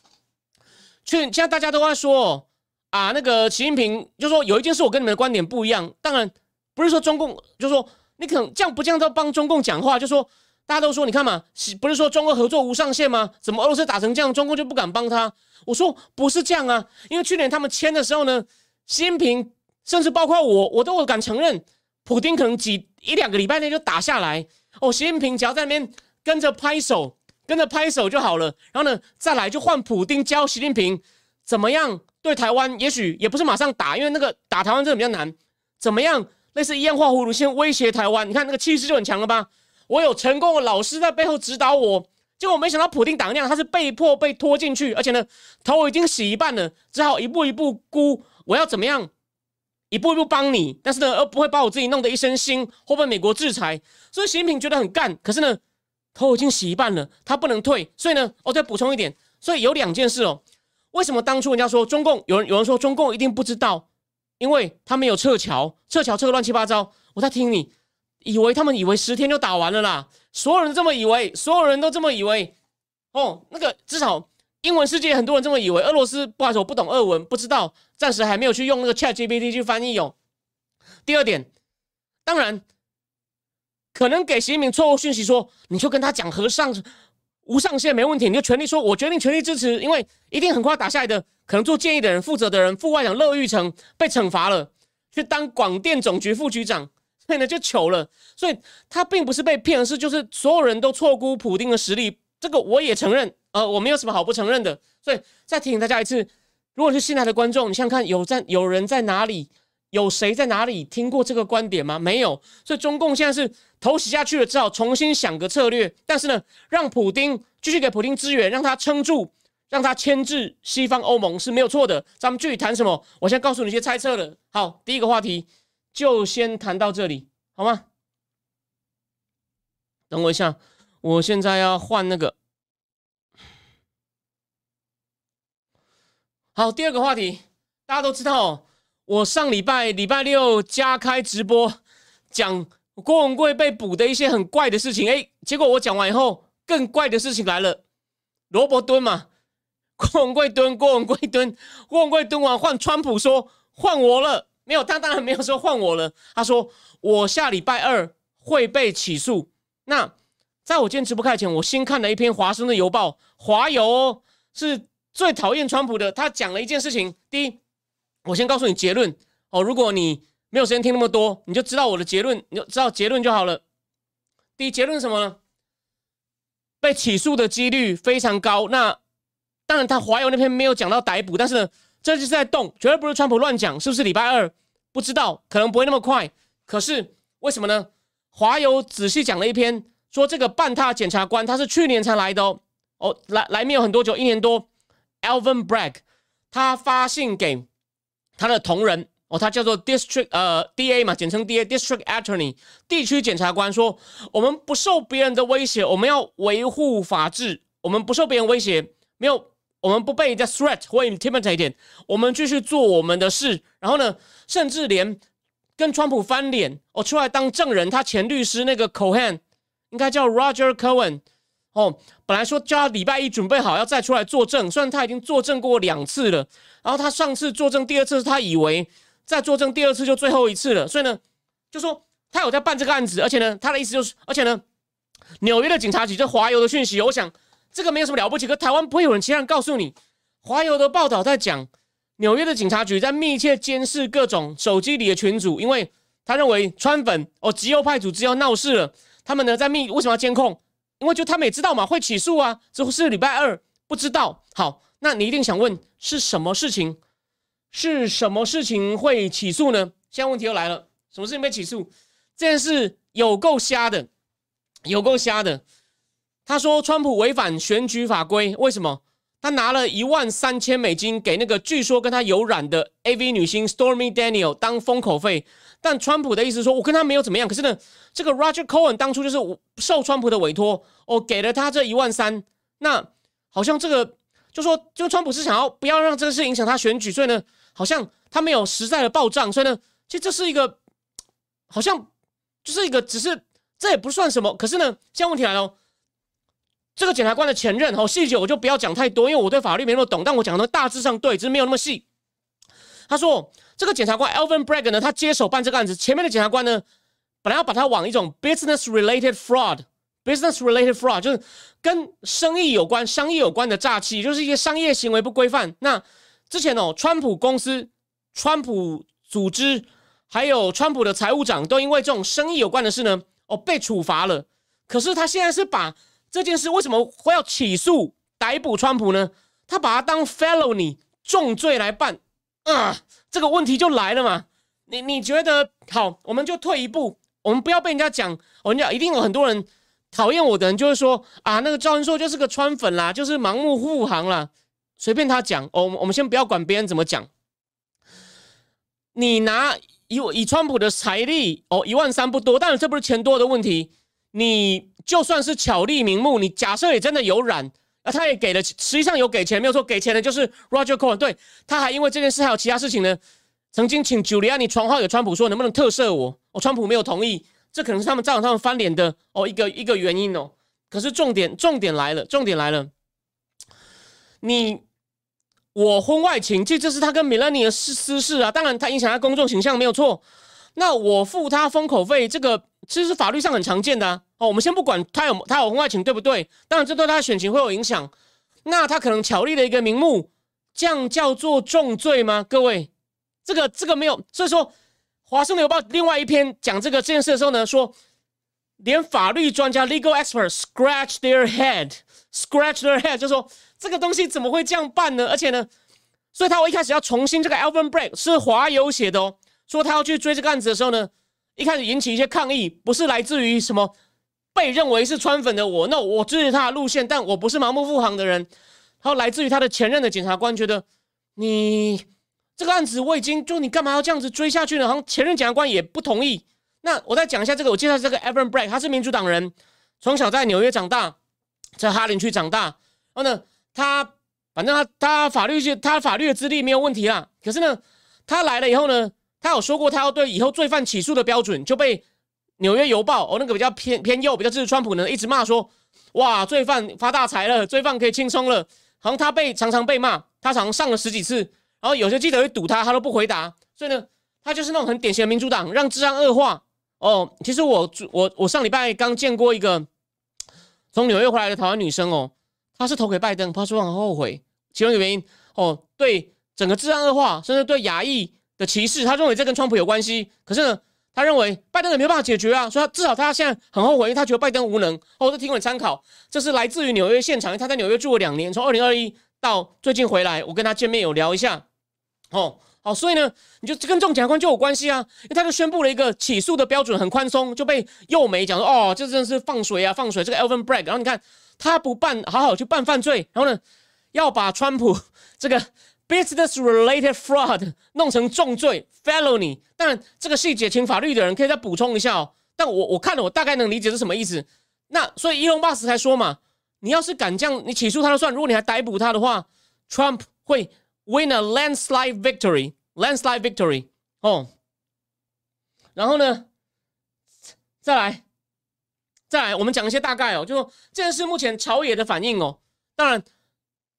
去现在大家都在说啊，那个习近平就说有一件事我跟你们的观点不一样，当然不是说中共就说你可能这样不这样都帮中共讲话，就说。大家都说，你看嘛，不是说中俄合作无上限吗？怎么俄罗斯打成这样，中共就不敢帮他？我说不是这样啊，因为去年他们签的时候呢，习近平甚至包括我，我都敢承认，普京可能几一两个礼拜内就打下来。哦，习近平只要在那边跟着拍手，跟着拍手就好了。然后呢，再来就换普京教习近平怎么样对台湾，也许也不是马上打，因为那个打台湾真的比较难。怎么样，类似烟花葫芦先威胁台湾？你看那个气势就很强了吧？我有成功的老师在背后指导我，结果没想到普丁党那样，他是被迫被拖进去，而且呢，头已经洗一半了，只好一步一步估我要怎么样，一步一步帮你，但是呢，而不会把我自己弄得一身腥，会被美国制裁。所以习近平觉得很干，可是呢，头已经洗一半了，他不能退。所以呢，我再补充一点，所以有两件事哦。为什么当初人家说中共有人有人说中共一定不知道，因为他没有撤侨，撤侨撤乱七八糟。我在听你。以为他们以为十天就打完了啦，所有人这么以为，所有人都这么以为。哦，那个至少英文世界很多人这么以为。俄罗斯不好意思，我不懂俄文，不知道，暂时还没有去用那个 Chat GPT 去翻译哦。第二点，当然可能给习近平错误讯息，说你就跟他讲和尚无上限没问题，你就全力说，我决定全力支持，因为一定很快打下来的。可能做建议的人、负责的人、副外长乐玉成被惩罚了，去当广电总局副局长。所以呢，就糗了。所以他并不是被骗，是就是所有人都错估普丁的实力。这个我也承认，呃，我没有什么好不承认的。所以再提醒大家一次，如果是新来的观众，你想想看，有在有人在哪里，有谁在哪里听过这个观点吗？没有。所以中共现在是头洗下去了，只好重新想个策略。但是呢，让普丁继续给普丁支援，让他撑住，让他牵制西方欧盟是没有错的。咱们具体谈什么？我先告诉你一些猜测了。好，第一个话题。就先谈到这里，好吗？等我一下，我现在要换那个。好，第二个话题，大家都知道，我上礼拜礼拜六加开直播，讲郭文贵被捕的一些很怪的事情。哎，结果我讲完以后，更怪的事情来了，罗伯蹲嘛，郭文贵蹲，郭文贵蹲，郭文贵蹲完换川普说换我了。没有，他当然没有说换我了。他说我下礼拜二会被起诉。那在我今天直播开前，我新看了一篇《华盛顿邮报》，华邮是最讨厌川普的，他讲了一件事情。第一，我先告诉你结论哦，如果你没有时间听那么多，你就知道我的结论，你就知道结论就好了。第一结论是什么呢？被起诉的几率非常高。那当然，他华友那篇没有讲到逮捕，但是呢，这就是在动，绝对不是川普乱讲，是不是礼拜二？不知道，可能不会那么快。可是为什么呢？华友仔细讲了一篇，说这个半踏检察官他是去年才来的哦，哦，来来没有很多久，一年多。Alvin Bragg，他发信给他的同仁哦，他叫做 District 呃 DA 嘛，简称 DA，District Attorney，地区检察官说，我们不受别人的威胁，我们要维护法治，我们不受别人威胁，没有，我们不被人家 threat 或 intimidate，我们继续做我们的事。然后呢，甚至连跟川普翻脸，我出来当证人，他前律师那个 Cohen，应该叫 Roger Cohen。哦，本来说叫他礼拜一准备好要再出来作证，虽然他已经作证过两次了，然后他上次作证第二次，他以为再作证第二次就最后一次了，所以呢，就说他有在办这个案子，而且呢，他的意思就是，而且呢，纽约的警察局这华油的讯息，我想这个没有什么了不起，可台湾不会有人其他人告诉你，华油的报道在讲纽约的警察局在密切监视各种手机里的群组，因为他认为川粉哦极右派组织要闹事了，他们呢在密为什么要监控？因为就他们也知道嘛，会起诉啊，这是礼拜二，不知道。好，那你一定想问是什么事情？是什么事情会起诉呢？现在问题又来了，什么事情被起诉？这件事有够瞎的，有够瞎的。他说川普违反选举法规，为什么？他拿了一万三千美金给那个据说跟他有染的 AV 女星 Stormy Daniel 当封口费。但川普的意思说，我跟他没有怎么样。可是呢，这个 Roger Cohen 当初就是受川普的委托，哦，给了他这一万三。那好像这个就说，就川普是想要不要让这个事影响他选举，所以呢，好像他没有实在的报账。所以呢，其实这是一个好像就是一个，只是这也不算什么。可是呢，现在问题来了，这个检察官的前任，哦，细节我就不要讲太多，因为我对法律没那么懂。但我讲的大致上对，只是没有那么细。他说。这个检察官 Alvin Bragg 呢，他接手办这个案子。前面的检察官呢，本来要把他往一种 business related fraud，business related fraud 就是跟生意有关、商业有关的诈欺，就是一些商业行为不规范。那之前哦，川普公司、川普组织，还有川普的财务长，都因为这种生意有关的事呢，哦被处罚了。可是他现在是把这件事为什么会要起诉、逮捕川普呢？他把他当 felony 重罪来办啊。这个问题就来了嘛？你你觉得好？我们就退一步，我们不要被人家讲，人家一定有很多人讨厌我的人，就会说啊，那个赵文硕就是个川粉啦，就是盲目护航啦，随便他讲。哦，我们先不要管别人怎么讲。你拿以以川普的财力，哦，一万三不多，但是这不是钱多的问题。你就算是巧立名目，你假设也真的有染。啊，他也给了，实际上有给钱，没有错，给钱的就是 Roger Cohen。对他还因为这件事还有其他事情呢，曾经请 Giuliani 传话给川普说，能不能特赦我？哦，川普没有同意，这可能是他们造成他们翻脸的哦一个一个原因哦。可是重点重点来了，重点来了，你我婚外情，这这是他跟 Melania 的私私事啊，当然他影响他公众形象没有错。那我付他封口费，这个其实是法律上很常见的啊哦。我们先不管他有他有婚外情对不对，当然这对他的选情会有影响。那他可能巧立了一个名目，这样叫做重罪吗？各位，这个这个没有。所以说，《华盛顿邮报》另外一篇讲这个这件事的时候呢，说连法律专家 （legal expert）scratch their head，scratch their head，就说这个东西怎么会这样办呢？而且呢，所以他我一开始要重新这个 Alvin Bragg 是华邮写的哦。说他要去追这个案子的时候呢，一开始引起一些抗议，不是来自于什么被认为是川粉的我，那我支持他的路线，但我不是盲目护航的人。然后来自于他的前任的检察官觉得，你这个案子我已经就你干嘛要这样子追下去呢？好像前任检察官也不同意。那我再讲一下这个，我介绍这个 Evan Bragg，他是民主党人，从小在纽约长大，在哈林区长大。然后呢，他反正他他法律是他法律的资历没有问题啦。可是呢，他来了以后呢？他有说过，他要对以后罪犯起诉的标准，就被《纽约邮报》哦，那个比较偏偏右、比较支持川普的，一直骂说：“哇，罪犯发大财了，罪犯可以轻松了。”好像他被常常被骂，他常常上了十几次，然后有些记者会堵他，他都不回答。所以呢，他就是那种很典型的民主党，让治安恶化。哦，其实我我我上礼拜刚见过一个从纽约回来的台湾女生哦，她是投给拜登，她说很后悔，其中一个原因哦，对整个治安恶化，甚至对亚裔的歧视，他认为这跟川普有关系。可是呢，他认为拜登也没有办法解决啊，所以他至少他现在很后悔，他觉得拜登无能。哦，这提供你参考，这是来自于纽约现场，他在纽约住了两年，从二零二一到最近回来，我跟他见面有聊一下。哦，好，所以呢，你就跟这种检察官就有关系啊，因为他就宣布了一个起诉的标准很宽松，就被右媒讲说，哦，这真的是放水啊，放水。这个 Elvin Bragg，然后你看他不办，好好去办犯罪，然后呢，要把川普 这个 business related fraud 弄成重罪 felony。当然，这个细节，请法律的人可以再补充一下哦。但我我看了，我大概能理解是什么意思。那所以伊隆马斯才说嘛，你要是敢这样，你起诉他就算，如果你还逮捕他的话，Trump 会。Win a landslide victory, landslide victory 哦，然后呢，再来，再来，我们讲一些大概哦，就这件事目前朝野的反应哦。当然，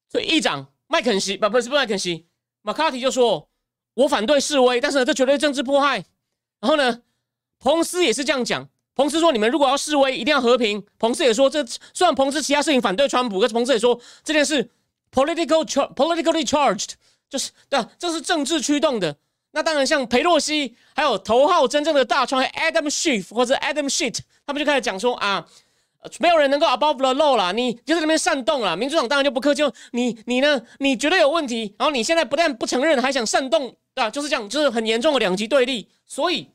所以议长麦肯锡不不是不麦肯锡，马卡提就说，我反对示威，但是呢，这绝对政治迫害。然后呢，彭斯也是这样讲，彭斯说，你们如果要示威，一定要和平。彭斯也说，这虽然彭斯其他事情反对川普，可是彭斯也说这件事。Political, politically charged，就是对啊，这是政治驱动的。那当然，像裴洛西，还有头号真正的大川 Adam Schiff 或者 Adam Shit，他们就开始讲说啊，没有人能够 above the law 啦，你就在那边煽动了。民主党当然就不客气，你你呢，你绝对有问题。然后你现在不但不承认，还想煽动，对吧？就是这样，就是很严重的两极对立。所以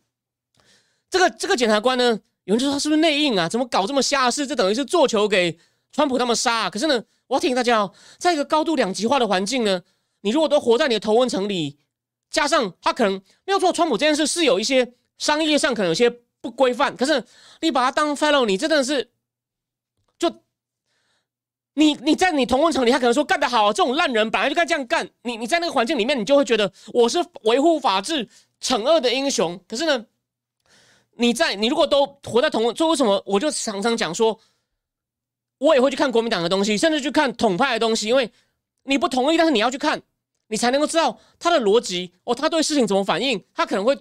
这个这个检察官呢，有人就说他是不是内应啊？怎么搞这么瞎事？这等于是做球给川普他们杀。可是呢？我要提醒大家哦，在一个高度两极化的环境呢，你如果都活在你的头文层里，加上他可能没有做川普这件事是有一些商业上可能有些不规范，可是你把他当 fellow，你真的是就你你在你同温层里，他可能说干得好，这种烂人本来就该这样干。你你在那个环境里面，你就会觉得我是维护法治、惩恶的英雄。可是呢，你在你如果都活在同，就为什么我就常常讲说。我也会去看国民党的东西，甚至去看统派的东西，因为你不同意，但是你要去看，你才能够知道他的逻辑哦，他对事情怎么反应，他可能会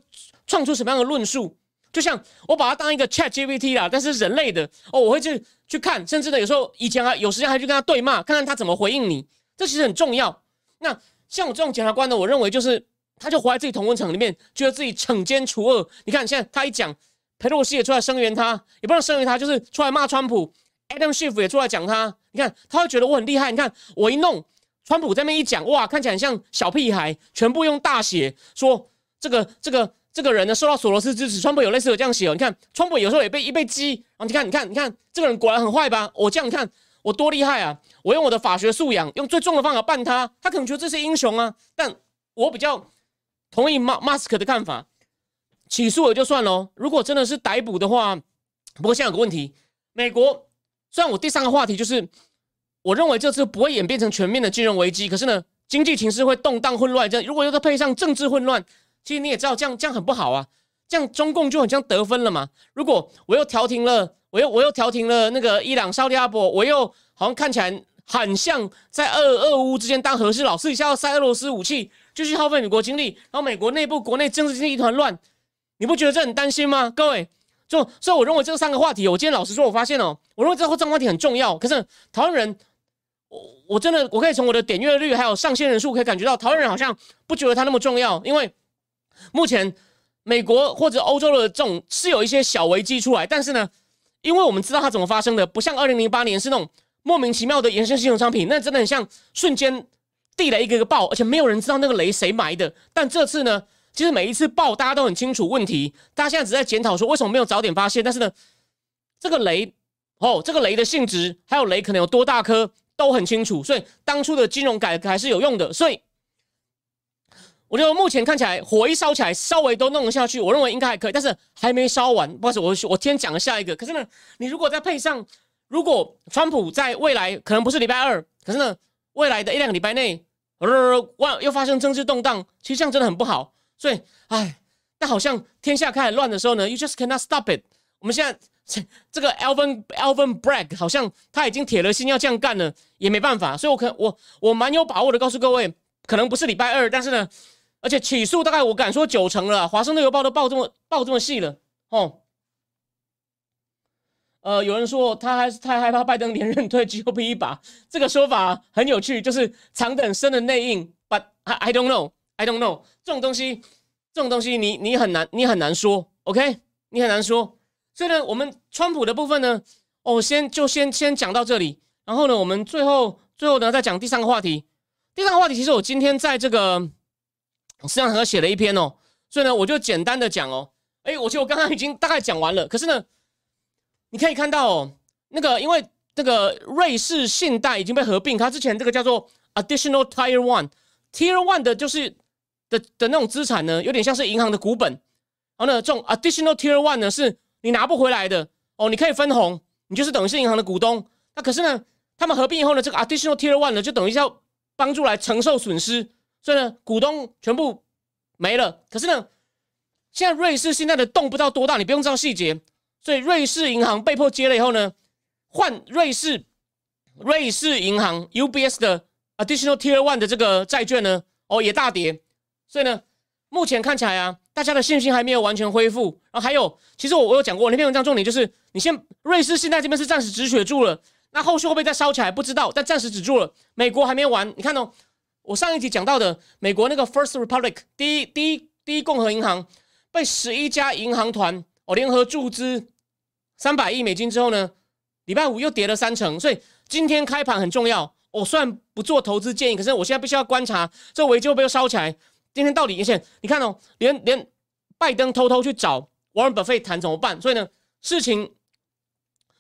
创出什么样的论述。就像我把它当一个 Chat GPT 啦，但是人类的哦，我会去去看，甚至呢，有时候以前还有时间还去跟他对骂，看看他怎么回应你，这其实很重要。那像我这种检察官呢，我认为就是他就活在自己同温层里面，觉得自己惩奸除恶。你看现在他一讲，裴洛西也出来声援他，也不能声援他，就是出来骂川普。Adam Schiff 也出来讲他，你看他会觉得我很厉害。你看我一弄，川普这边一讲，哇，看起来像小屁孩，全部用大写说这个这个这个人呢受到索罗斯支持。川普有类似有这样写哦，你看川普有时候也被一被激，然后你看你看你看这个人果然很坏吧？我这样你看我多厉害啊！我用我的法学素养，用最重的方法办他，他可能觉得这是英雄啊。但我比较同意马马斯克的看法，起诉也就算了。如果真的是逮捕的话，不过现在有个问题，美国。虽然我第三个话题就是，我认为这次不会演变成全面的金融危机，可是呢，经济形势会动荡混乱。这如果又再配上政治混乱，其实你也知道，这样这样很不好啊。这样中共就很像得分了嘛。如果我又调停了，我又我又调停了那个伊朗、沙特阿伯，我又好像看起来很像在俄俄乌之间当和事佬，私底下要塞俄罗斯武器，继续耗费美国精力，然后美国内部国内政治经济一团乱，你不觉得这很担心吗？各位？就所以，我认为这三个话题，我今天老实说，我发现哦，我认为这个这个话题很重要。可是台湾人，我我真的我可以从我的点阅率还有上线人数可以感觉到，台湾人好像不觉得他那么重要。因为目前美国或者欧洲的这种是有一些小危机出来，但是呢，因为我们知道它怎么发生的，不像二零零八年是那种莫名其妙的衍生性商品，那真的很像瞬间地雷一个一个爆，而且没有人知道那个雷谁埋的。但这次呢？其实每一次爆，大家都很清楚问题。大家现在只在检讨说为什么没有早点发现。但是呢，这个雷哦，这个雷的性质，还有雷可能有多大颗，都很清楚。所以当初的金融改革还是有用的。所以我觉得目前看起来，火一烧起来，稍微都弄得下去，我认为应该还可以。但是还没烧完，不好意思，我我先讲了下一个。可是呢，你如果再配上，如果川普在未来可能不是礼拜二，可是呢，未来的一两个礼拜内，呃，万又发生政治动荡，其实这样真的很不好。所以，哎，但好像天下开始乱的时候呢，you just cannot stop it。我们现在这这个 Alvin Alvin Bragg 好像他已经铁了心要这样干了，也没办法。所以，我可我我蛮有把握的告诉各位，可能不是礼拜二，但是呢，而且起诉大概我敢说九成了。华盛顿邮报都报这么报这么细了，哦。呃，有人说他还是太害怕拜登连任推 GOP 一把，这个说法很有趣，就是长等深的内应。But I I don't know, I don't know，这种东西，这种东西你你很难你很难说，OK，你很难说。所以呢，我们川普的部分呢，哦，先就先先讲到这里，然后呢，我们最后最后呢再讲第三个话题。第三个话题其实我今天在这个实际上和写了一篇哦，所以呢，我就简单的讲哦。哎，我觉得我刚刚已经大概讲完了，可是呢。你可以看到哦，那个因为这个瑞士信贷已经被合并，它之前这个叫做 Additional Tier One，Tier One 的就是的的那种资产呢，有点像是银行的股本。然后呢，这种 Additional Tier One 呢，是你拿不回来的哦，你可以分红，你就是等于是银行的股东。那可是呢，他们合并以后呢，这个 Additional Tier One 呢，就等于要帮助来承受损失，所以呢，股东全部没了。可是呢，现在瑞士现在的洞不知道多大，你不用知道细节。所以瑞士银行被迫接了以后呢，换瑞士瑞士银行 UBS 的 Additional Tier One 的这个债券呢，哦也大跌。所以呢，目前看起来啊，大家的信心还没有完全恢复。然后还有，其实我我有讲过，那篇文章重点就是，你先瑞士现在这边是暂时止血住了，那后续会不会再烧起来不知道，但暂时止住了。美国还没完，你看哦，我上一集讲到的美国那个 First Republic 第一第一第一共和银行被十一家银行团。哦，联合注资三百亿美金之后呢，礼拜五又跌了三成，所以今天开盘很重要。我虽然不做投资建议，可是我现在必须要观察这危机会不会烧起来。今天到底，而且你看哦，连连拜登偷偷去找 Warren Buffett 谈怎么办？所以呢，事情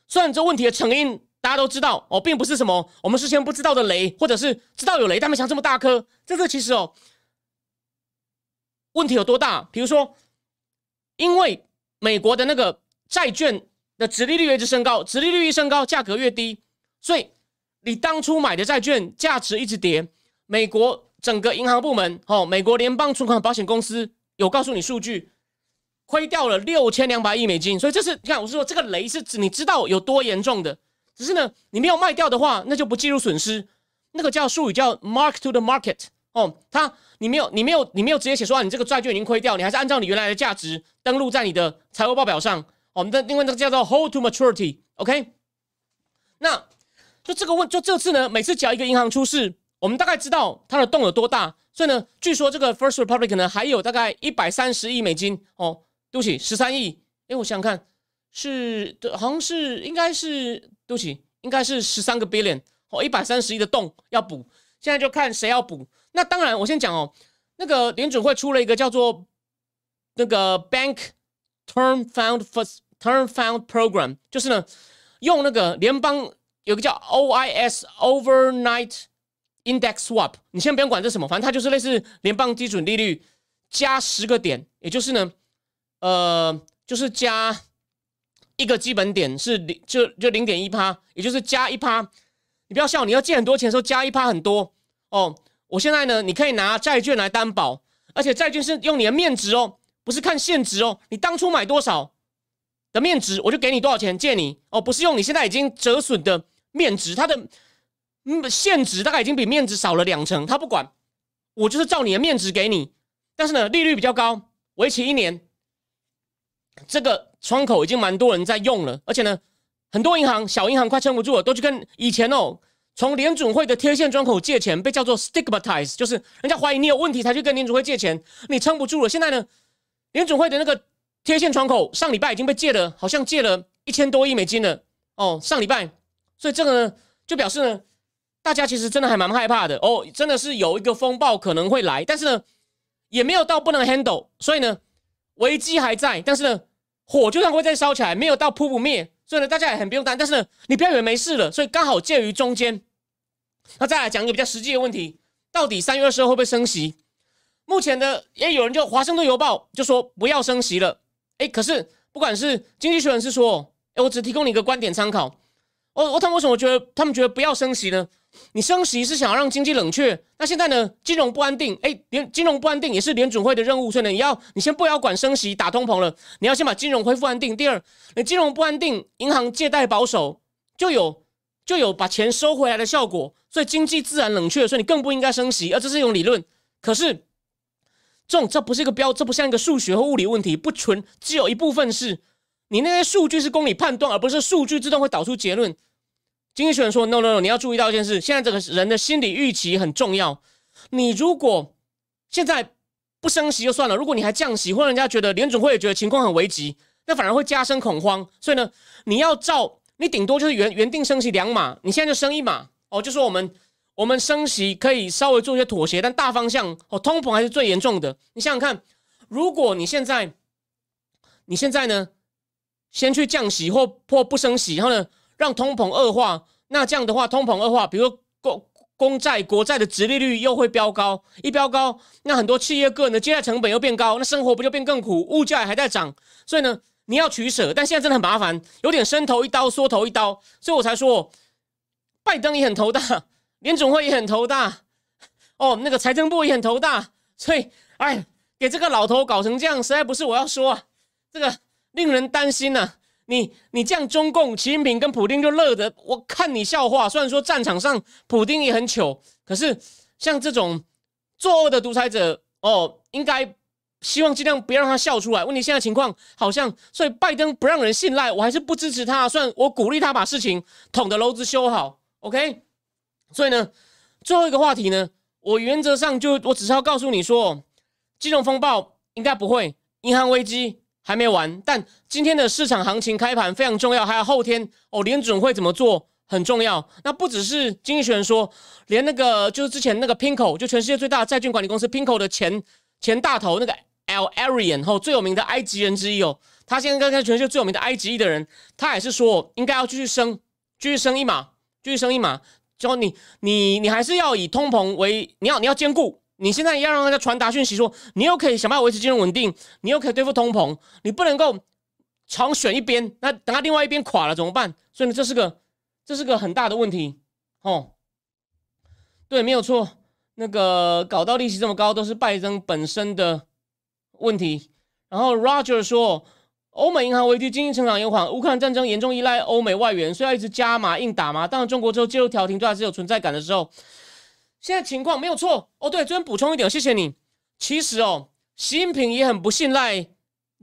虽然这问题的成因大家都知道哦，并不是什么我们事先不知道的雷，或者是知道有雷但没想这么大颗。这个其实哦，问题有多大？比如说，因为。美国的那个债券的殖利率一直升高，殖利率一升高，价格越低，所以你当初买的债券价值一直跌。美国整个银行部门，哦，美国联邦存款保险公司有告诉你数据，亏掉了六千两百亿美金。所以这是你看，我是说这个雷是指你知道有多严重的，只是呢，你没有卖掉的话，那就不计入损失。那个叫术语叫 mark to the market。哦，它你没有你没有你没有直接写说啊，你这个债券已经亏掉，你还是按照你原来的价值登录在你的财务报表上。我们的另外那个叫做 hold to maturity，OK？那就这个问，就这次呢，每次只要一个银行出事，我们大概知道它的洞有多大。所以呢，据说这个 First Republic 呢还有大概一百三十亿美金哦，对不起，十三亿。哎，我想想看，是好像是应该是对不起，应该是十三个 billion 哦，一百三十亿的洞要补。现在就看谁要补。那当然，我先讲哦，那个联准会出了一个叫做那个 Bank Term Fund First Term Fund Program，就是呢，用那个联邦有个叫 OIS Overnight Index Swap。你先不用管这什么，反正它就是类似联邦基准利率加十个点，也就是呢，呃，就是加一个基本点是零，就就零点一趴，也就是加一趴。你不要笑，你要借很多钱的时候加一趴很多哦。我现在呢，你可以拿债券来担保，而且债券是用你的面值哦，不是看现值哦。你当初买多少的面值，我就给你多少钱借你哦，不是用你现在已经折损的面值，它的嗯现值大概已经比面值少了两成，他不管，我就是照你的面值给你。但是呢，利率比较高，为期一年，这个窗口已经蛮多人在用了，而且呢。很多银行小银行快撑不住了，都去跟以前哦，从联准会的贴现窗口借钱，被叫做 stigmatize，就是人家怀疑你有问题才去跟联准会借钱，你撑不住了。现在呢，联准会的那个贴现窗口上礼拜已经被借了，好像借了一千多亿美金了哦，上礼拜，所以这个呢，就表示呢，大家其实真的还蛮害怕的哦，真的是有一个风暴可能会来，但是呢，也没有到不能 handle，所以呢，危机还在，但是呢，火就算会再烧起来，没有到扑不灭。所以呢，大家也很不用担心但是呢，你不要以为没事了。所以刚好介于中间。那再来讲一个比较实际的问题：到底三月二十二会不会升息？目前的也有人就《华盛顿邮报》就说不要升息了。哎，可是不管是经济学人是说，哎，我只提供你一个观点参考。我我他们为什么觉得他们觉得不要升息呢？你升息是想要让经济冷却，那现在呢，金融不安定，哎，联金融不安定也是联准会的任务，所以呢，你要你先不要管升息打通膨了，你要先把金融恢复安定。第二，你金融不安定，银行借贷保守，就有就有把钱收回来的效果，所以经济自然冷却，所以你更不应该升息，而这是一种理论。可是这种这不是一个标，这不像一个数学或物理问题，不纯，只有一部分是你那些数据是供你判断，而不是数据自动会导出结论。经济学人说：“No No No，你要注意到一件事，现在这个人的心理预期很重要。你如果现在不升息就算了，如果你还降息，或者人家觉得联准会也觉得情况很危急，那反而会加深恐慌。所以呢，你要照你顶多就是原原定升息两码，你现在就升一码哦，就说我们我们升息可以稍微做一些妥协，但大方向哦，通膨还是最严重的。你想想看，如果你现在你现在呢？”先去降息或或不升息，然后呢，让通膨恶化。那这样的话，通膨恶化，比如公公债、国债的殖利率又会飙高，一飙高，那很多企业个人的借贷成本又变高，那生活不就变更苦？物价还在涨，所以呢，你要取舍。但现在真的很麻烦，有点伸头一刀，缩头一刀，所以我才说，拜登也很头大，联总会也很头大，哦，那个财政部也很头大，所以，哎，给这个老头搞成这样，实在不是我要说啊，这个。令人担心呐！你你这样，中共习近平跟普京就乐得我看你笑话。虽然说战场上普京也很糗，可是像这种作恶的独裁者哦，应该希望尽量不要让他笑出来。问题现在情况好像，所以拜登不让人信赖，我还是不支持他。虽然我鼓励他把事情捅的篓子修好，OK。所以呢，最后一个话题呢，我原则上就我只是要告诉你说，金融风暴应该不会，银行危机。还没完，但今天的市场行情开盘非常重要，还有后天哦，联准会怎么做很重要。那不只是经济学人说，连那个就是之前那个 Pinko，就全世界最大的债券管理公司 Pinko 的前前大头那个 Al Arian 后最有名的埃及人之一哦，他现在跟全世界最有名的埃及的人，他也是说应该要继续升，继续升一码，继续升一码，就你你你还是要以通膨为你要你要兼顾。你现在要让大家传达讯息，说你又可以想办法维持金融稳定，你又可以对付通膨，你不能够常选一边，那等他另外一边垮了怎么办？所以呢，这是个这是个很大的问题，哦，对，没有错，那个搞到利息这么高，都是拜登本身的问题。然后 Roger 说，欧美银行危机，经济成长延缓，乌克兰战争严重依赖欧美外援，所以要一直加码硬打嘛。当然，中国之后介入调停，对还是有存在感的时候。现在情况没有错哦，对，这边补充一点，谢谢你。其实哦，习近平也很不信赖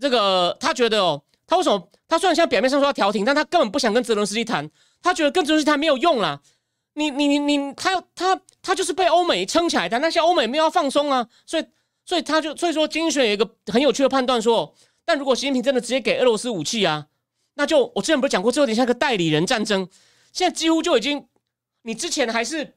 这个，他觉得哦，他为什么？他虽然现在表面上说要调停，但他根本不想跟泽伦斯基谈，他觉得跟泽伦斯基谈没有用啦。你你你你，他他他就是被欧美撑起来的，那些欧美没有要放松啊，所以所以他就所以说，经济学有一个很有趣的判断说，但如果习近平真的直接给俄罗斯武器啊，那就我之前不是讲过，这有点像个代理人战争，现在几乎就已经，你之前还是。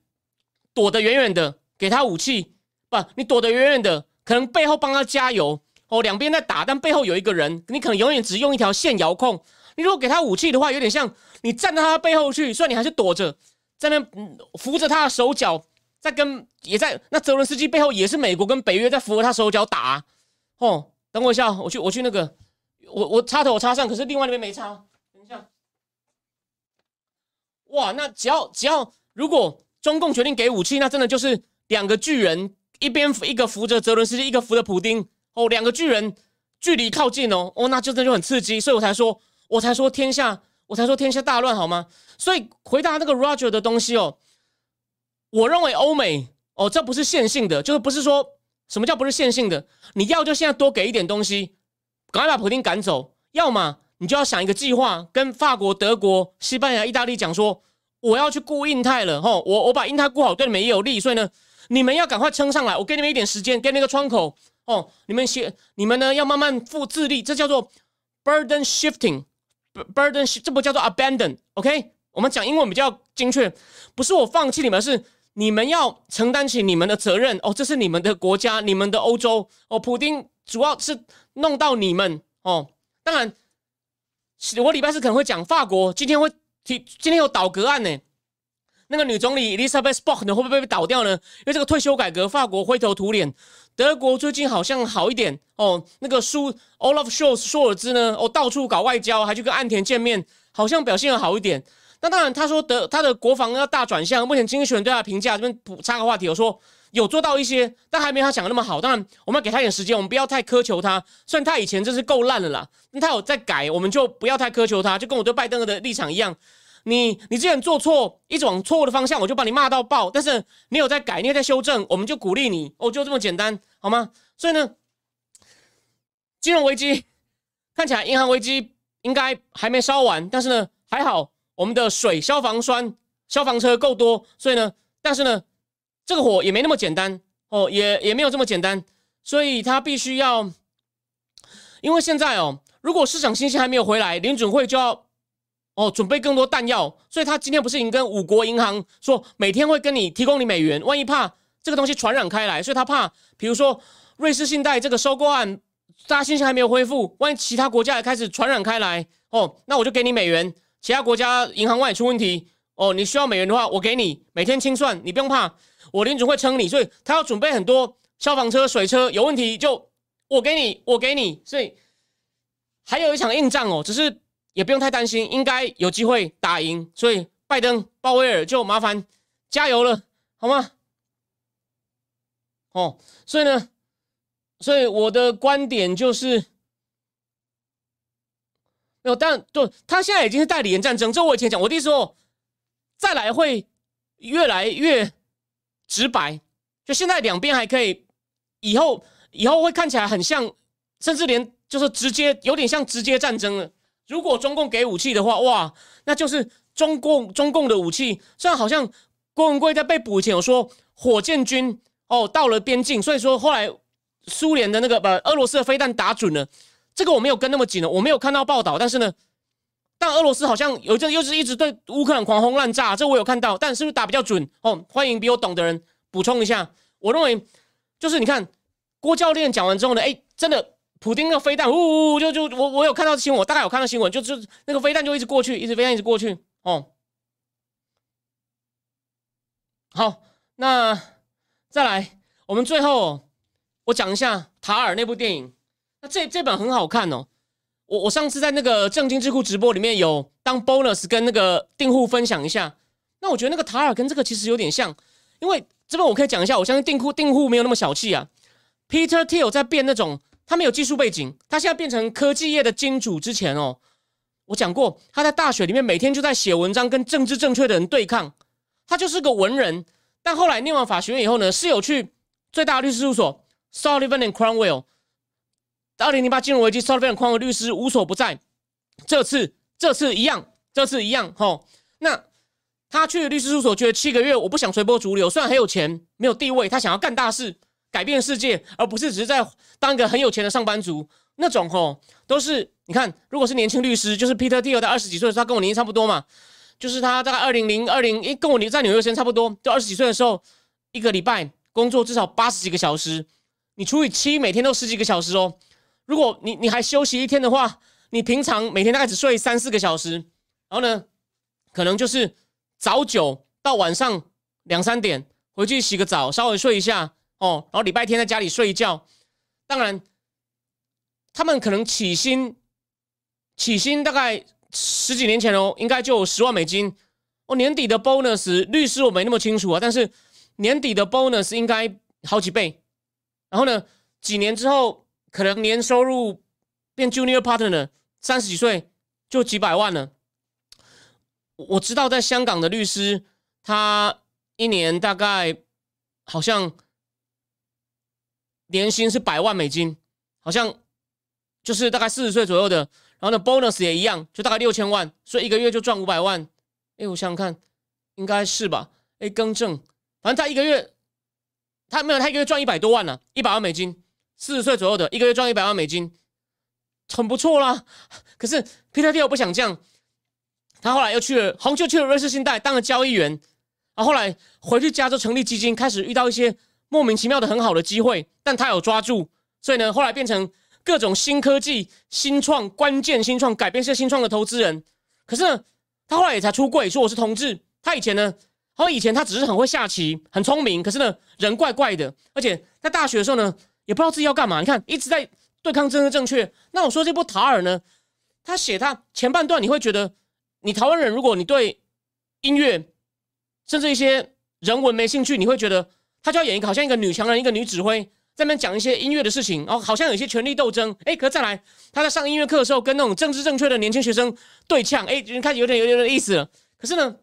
躲得远远的，给他武器，不，你躲得远远的，可能背后帮他加油哦。两边在打，但背后有一个人，你可能永远只用一条线遥控。你如果给他武器的话，有点像你站到他背后去，虽然你还是躲着，在那扶着他的手脚，在跟也在那泽伦斯基背后也是美国跟北约在扶着他手脚打哦。等我一下，我去我去那个，我我插头我插上，可是另外那边没插，等一下。哇，那只要只要如果。中共决定给武器，那真的就是两个巨人，一边一个扶着泽伦斯基，一个扶着普丁，哦，两个巨人距离靠近哦，哦，那真的就很刺激，所以我才说，我才说天下，我才说天下大乱，好吗？所以回答那个 Roger 的东西哦，我认为欧美哦，这不是线性的，就是不是说什么叫不是线性的，你要就现在多给一点东西，赶快把普丁赶走，要么你就要想一个计划，跟法国、德国、西班牙、意大利讲说。我要去顾印太了，吼！我我把印太顾好，对你们也有利，所以呢，你们要赶快撑上来。我给你们一点时间，给你个窗口，哦，你们先，你们呢要慢慢负自立，这叫做 burden shifting，burden，这不叫做 abandon，OK？我们讲英文比较精确，不是我放弃你们，是你们要承担起你们的责任，哦，这是你们的国家，你们的欧洲，哦，普丁主要是弄到你们，哦，当然，我礼拜四可能会讲法国，今天会。今今天有倒阁案呢，那个女总理 Elizabeth Bork 呢会不会被倒掉呢？因为这个退休改革，法国灰头土脸。德国最近好像好一点哦，那个舒 Olaf Scholz 舒尔兹呢，哦到处搞外交，还去跟岸田见面，好像表现好一点。那当然，他说德他的国防要大转向，目前经济学人对他评价这边补插个话题，我说有做到一些，但还没他想的那么好。当然，我们要给他一点时间，我们不要太苛求他。虽然他以前真是够烂的啦，那他有在改，我们就不要太苛求他，就跟我对拜登的立场一样。你你之前做错，一直往错误的方向，我就把你骂到爆。但是你有在改，你有在修正，我们就鼓励你。哦，就这么简单，好吗？所以呢，金融危机看起来银行危机应该还没烧完，但是呢，还好我们的水、消防栓、消防车够多，所以呢，但是呢，这个火也没那么简单哦，也也没有这么简单，所以他必须要，因为现在哦，如果市场信息还没有回来，联准会就要哦准备更多弹药，所以他今天不是已经跟五国银行说每天会跟你提供你美元，万一怕这个东西传染开来，所以他怕，比如说瑞士信贷这个收购案。大家信心还没有恢复，万一其他国家也开始传染开来哦，那我就给你美元。其他国家银行万一出问题哦，你需要美元的话，我给你每天清算，你不用怕，我联准会撑你。所以他要准备很多消防车、水车，有问题就我给你，我给你。所以还有一场硬仗哦，只是也不用太担心，应该有机会打赢。所以拜登、鲍威尔就麻烦加油了，好吗？哦，所以呢。所以我的观点就是，没有，但就他现在已经是代理人战争。这我以前讲，我弟说再来会越来越直白。就现在两边还可以，以后以后会看起来很像，甚至连就是直接有点像直接战争了。如果中共给武器的话，哇，那就是中共中共的武器。虽然好像郭文贵在被捕以前有说火箭军哦到了边境，所以说后来。苏联的那个把俄罗斯的飞弹打准了，这个我没有跟那么紧了，我没有看到报道。但是呢，但俄罗斯好像有阵又是一直对乌克兰狂轰滥炸，这我有看到。但是不是打比较准？哦，欢迎比我懂的人补充一下。我认为就是你看郭教练讲完之后呢，哎，真的普丁那个飞弹，呜呜，就就我我有看到新闻，我大概有看到新闻，就就那个飞弹就一直过去，一直飞弹一直过去。哦，好，那再来，我们最后。我讲一下塔尔那部电影，那这这本很好看哦。我我上次在那个正经智库直播里面有当 bonus 跟那个订户分享一下。那我觉得那个塔尔跟这个其实有点像，因为这边我可以讲一下，我相信订户订户没有那么小气啊。Peter Thiel 在变那种，他没有技术背景，他现在变成科技业的金主之前哦，我讲过他在大学里面每天就在写文章跟政治正确的人对抗，他就是个文人。但后来念完法学院以后呢，是有去最大律师事务所。Sullivan and Cromwell，二零零八金融危机，Sullivan 矿矿的律师无所不在。这次，这次一样，这次一样。吼，那他去律师事务所，觉得七个月，我不想随波逐流。虽然很有钱，没有地位，他想要干大事，改变世界，而不是只是在当一个很有钱的上班族。那种吼，都是你看，如果是年轻律师，就是 Peter Thiel 在二十几岁的时候，他跟我年纪差不多嘛，就是他大概二零零二零，诶，跟我在纽约时间差不多，就二十几岁的时候，一个礼拜工作至少八十几个小时。你除以七，每天都十几个小时哦。如果你你还休息一天的话，你平常每天大概只睡三四个小时，然后呢，可能就是早九到晚上两三点回去洗个澡，稍微睡一下哦，然后礼拜天在家里睡一觉。当然，他们可能起薪起薪大概十几年前哦，应该就有十万美金哦。年底的 bonus 律师我没那么清楚啊，但是年底的 bonus 应该好几倍。然后呢？几年之后，可能年收入变 junior partner，三十几岁就几百万了。我知道，在香港的律师，他一年大概好像年薪是百万美金，好像就是大概四十岁左右的。然后呢，bonus 也一样，就大概六千万，所以一个月就赚五百万。哎，我想想看，应该是吧？哎，更正，反正他一个月。他没有，他一个月赚一百多万呢，一百万美金，四十岁左右的，一个月赚一百万美金，很不错啦。可是 Peter Thiel 不想这样，他后来又去了，好像就去了瑞士信贷当了交易员，然后后来回去加州成立基金，开始遇到一些莫名其妙的很好的机会，但他有抓住，所以呢，后来变成各种新科技、新创、关键新创、改变性新创的投资人。可是呢，他后来也才出柜说我是同志，他以前呢。他以前他只是很会下棋，很聪明，可是呢人怪怪的，而且在大学的时候呢也不知道自己要干嘛。你看一直在对抗政治正确。那我说这部塔尔呢，他写他前半段你会觉得，你台湾人如果你对音乐甚至一些人文没兴趣，你会觉得他就要演一个好像一个女强人、一个女指挥，在那边讲一些音乐的事情，然后好像有一些权力斗争。哎，可再来他在上音乐课的时候跟那种政治正确的年轻学生对呛，哎，开始有点有点意思了。可是呢？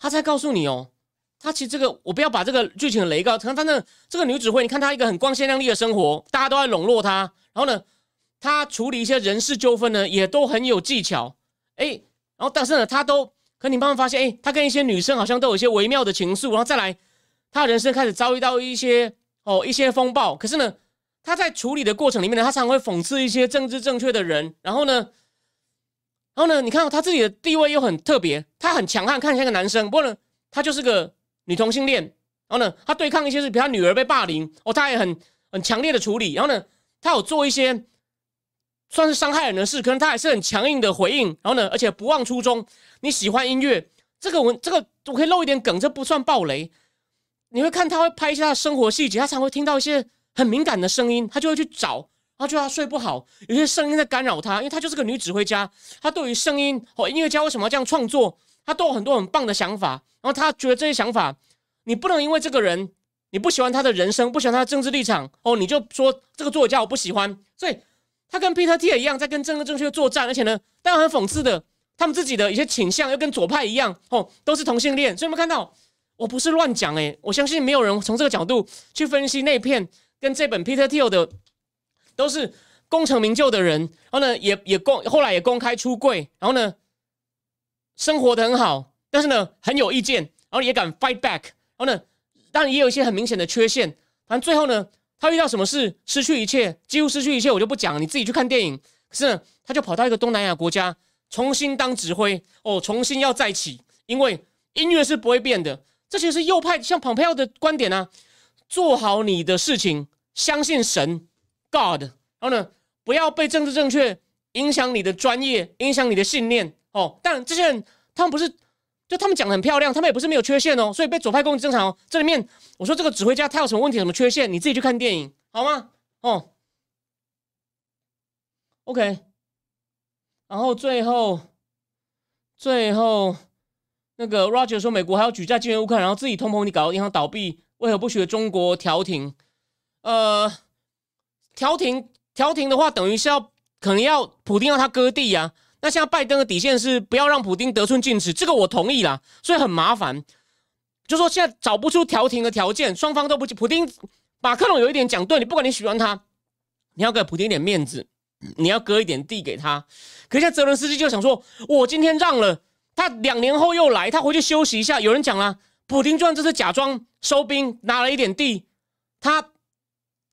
他在告诉你哦，他其实这个我不要把这个剧情的雷告。反正这个女指挥，你看她一个很光鲜亮丽的生活，大家都在笼络她。然后呢，他处理一些人事纠纷呢，也都很有技巧。哎，然后但是呢，他都，可你慢慢发现，哎，他跟一些女生好像都有一些微妙的情愫，然后再来，他人生开始遭遇到一些哦一些风暴。可是呢，他在处理的过程里面呢，他常会讽刺一些政治正确的人。然后呢，然后呢，你看她自己的地位又很特别，他很强悍，看起来像个男生，不过呢，他就是个女同性恋。然后呢，他对抗一些是比如他女儿被霸凌，哦，他也很很强烈的处理。然后呢，他有做一些。算是伤害人的事，可能他还是很强硬的回应。然后呢，而且不忘初衷。你喜欢音乐，这个我这个我可以漏一点梗，这不算暴雷。你会看他会拍一下生活细节，他常会听到一些很敏感的声音，他就会去找，然后就他睡不好，有些声音在干扰他，因为他就是个女指挥家，他对于声音哦，音乐家为什么要这样创作，他都有很多很棒的想法。然后他觉得这些想法，你不能因为这个人你不喜欢他的人生，不喜欢他的政治立场哦，你就说这个作家我不喜欢，所以。他跟 Peter Till 一样，在跟政治正确作战，而且呢，但很讽刺的，他们自己的一些倾向又跟左派一样，哦，都是同性恋。所以，我们看到，我不是乱讲，诶，我相信没有人从这个角度去分析那片跟这本 Peter Till 的，都是功成名就的人，然后呢，也也公后来也公开出柜，然后呢，生活的很好，但是呢，很有意见，然后也敢 fight back，然后呢，当然也有一些很明显的缺陷，反正最后呢。他遇到什么事失去一切，几乎失去一切，我就不讲，你自己去看电影。可是呢，他就跑到一个东南亚国家，重新当指挥哦，重新要再起，因为音乐是不会变的。这些是右派像蓬佩奥的观点啊，做好你的事情，相信神，God，然后呢，不要被政治正确影响你的专业，影响你的信念哦。但这些人，他们不是。就他们讲的很漂亮，他们也不是没有缺陷哦，所以被左派攻击正常哦。这里面我说这个指挥家他有什么问题、什么缺陷，你自己去看电影好吗？哦，OK。然后最后最后那个 Roger 说美国还要举债支援乌克兰，然后自己通膨你搞到银行倒闭，为何不学中国调停？呃，调停调停的话，等于是要可能要普丁要他割地呀。那现在拜登的底线是不要让普京得寸进尺，这个我同意啦，所以很麻烦。就说现在找不出调停的条件，双方都不普京马克龙有一点讲对，你不管你喜欢他，你要给普京一点面子，你要割一点地给他。可现在泽伦斯基就想说，我今天让了他，两年后又来，他回去休息一下。有人讲了，普京就算这次假装收兵拿了一点地，他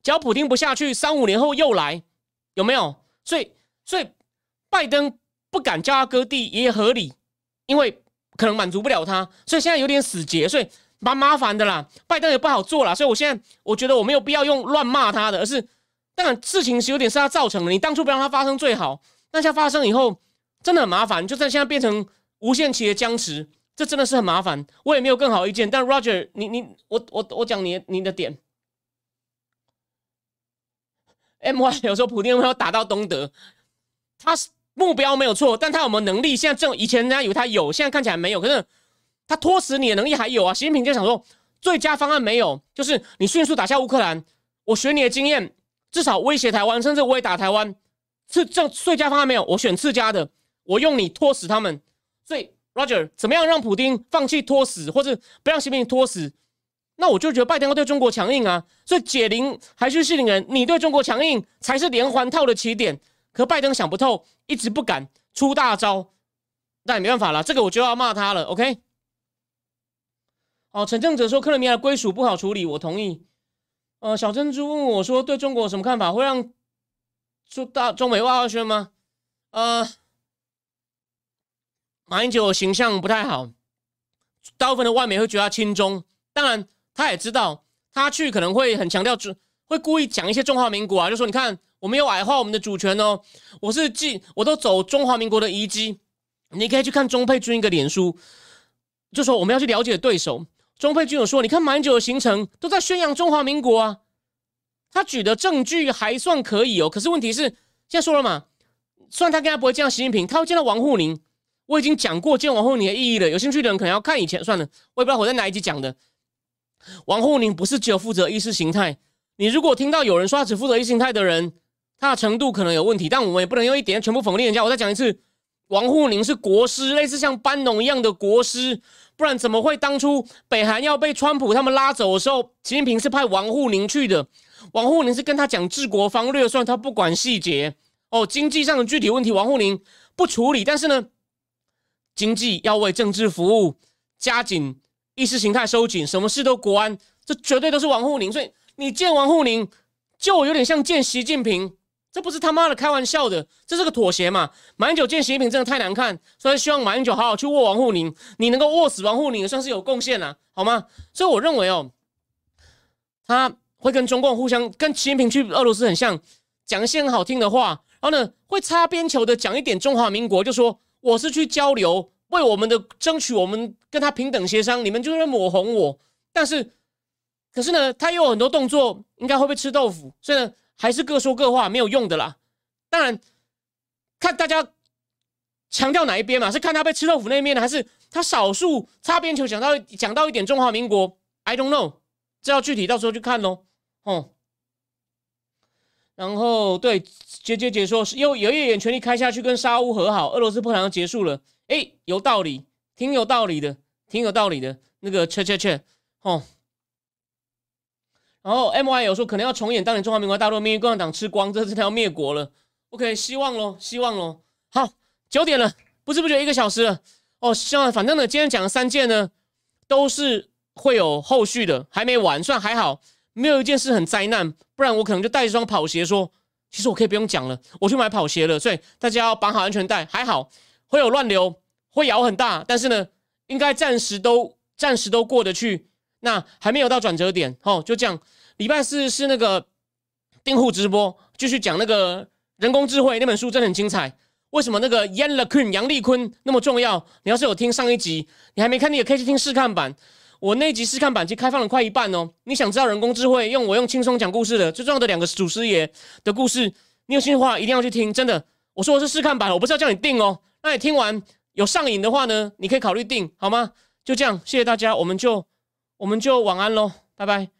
只要普京不下去，三五年后又来，有没有？所以，所以拜登。不敢叫他割地也合理，因为可能满足不了他，所以现在有点死结，所以蛮麻烦的啦。拜登也不好做了，所以我现在我觉得我没有必要用乱骂他的，而是当然事情是有点是他造成的，你当初不让他发生最好，那现在发生以后真的很麻烦，就在现在变成无限期的僵持，这真的是很麻烦。我也没有更好意见，但 Roger，你你我我我讲你你的点，M Y 有时候普丁会要打到东德，他是。目标没有错，但他有没有能力？现在正以前人家以为他有，现在看起来没有。可是他拖死你的能力还有啊！习近平就想说，最佳方案没有，就是你迅速打下乌克兰，我学你的经验，至少威胁台湾，甚至我也打台湾。是这最佳方案没有，我选次佳的，我用你拖死他们。所以 Roger 怎么样让普京放弃拖死，或者不让习近平拖死？那我就觉得拜登要对中国强硬啊！所以解铃还须系铃人，你对中国强硬才是连环套的起点。可拜登想不透，一直不敢出大招，那也没办法了。这个我就要骂他了。OK，哦，陈正哲说克里米亚归属不好处理，我同意。呃，小珍珠问我说对中国有什么看法？会让出大中美外交圈吗？呃，马英九形象不太好，大部分的外媒会觉得他亲中。当然，他也知道他去可能会很强调中，会故意讲一些中华民国啊，就说你看。我没有矮化我们的主权哦，我是记，我都走中华民国的遗迹。你可以去看钟佩君一个脸书，就说我们要去了解对手。钟佩君有说，你看蛮久的行程都在宣扬中华民国啊，他举的证据还算可以哦。可是问题是，现在说了嘛，虽然他跟他不会见到习近平，他会见到王沪宁。我已经讲过见王沪宁的意义了，有兴趣的人可能要看以前算了，我也不知道我在哪一集讲的。王沪宁不是只有负责意识形态，你如果听到有人说他只负责意识形态的人。大程度可能有问题，但我们也不能用一点全部否定人家。我再讲一次，王沪宁是国师，类似像班农一样的国师，不然怎么会当初北韩要被川普他们拉走的时候，习近平是派王沪宁去的？王沪宁是跟他讲治国方略，虽然他不管细节。哦，经济上的具体问题，王沪宁不处理，但是呢，经济要为政治服务，加紧意识形态收紧，什么事都国安，这绝对都是王沪宁。所以你见王沪宁，就有点像见习近平，这不是他妈的开玩笑的，这是个妥协嘛？马英九见习近平真的太难看，所以希望马英九好好去握王沪宁，你能够握死王沪宁也，算是有贡献了，好吗？所以我认为哦，他会跟中共互相跟习近平去俄罗斯很像，讲一些很好听的话。然后呢，会擦边球的讲一点中华民国，就说我是去交流，为我们的争取，我们跟他平等协商，你们就是抹红我。但是，可是呢，他又有很多动作，应该会被吃豆腐，所以呢，还是各说各话，没有用的啦。当然，看大家强调哪一边嘛，是看他被吃豆腐那一面呢，还是他少数擦边球讲到讲到一点中华民国？I don't know，这要具体到时候去看喽。哦。然后对杰杰姐说，又有一点全力开下去跟沙乌和好，俄罗斯破产要结束了。哎，有道理，挺有道理的，挺有道理的。那个切切切，哦。然后 M Y 有说可能要重演当年中华民国大陆命运，共产党吃光，这这条灭国了。OK，希望喽，希望喽。好，九点了，不知不觉一个小时了。哦，希望反正呢，今天讲的三件呢，都是会有后续的，还没完，算还好。没有一件事很灾难，不然我可能就带一双跑鞋说，其实我可以不用讲了，我去买跑鞋了。所以大家要绑好安全带，还好会有乱流，会摇很大，但是呢，应该暂时都暂时都过得去。那还没有到转折点，哦，就这样。礼拜四是那个订户直播，继续讲那个人工智慧那本书，真的很精彩。为什么那个 Yan LeCun 杨丽坤那么重要？你要是有听上一集，你还没看，你也可以去听试看版。我那集试看版其实开放了快一半哦。你想知道人工智慧用我用轻松讲故事的最重要的两个祖师爷的故事，你有兴趣的话一定要去听。真的，我说我是试看版，我不是要叫你订哦。那你听完有上瘾的话呢，你可以考虑订，好吗？就这样，谢谢大家，我们就我们就晚安喽，拜拜。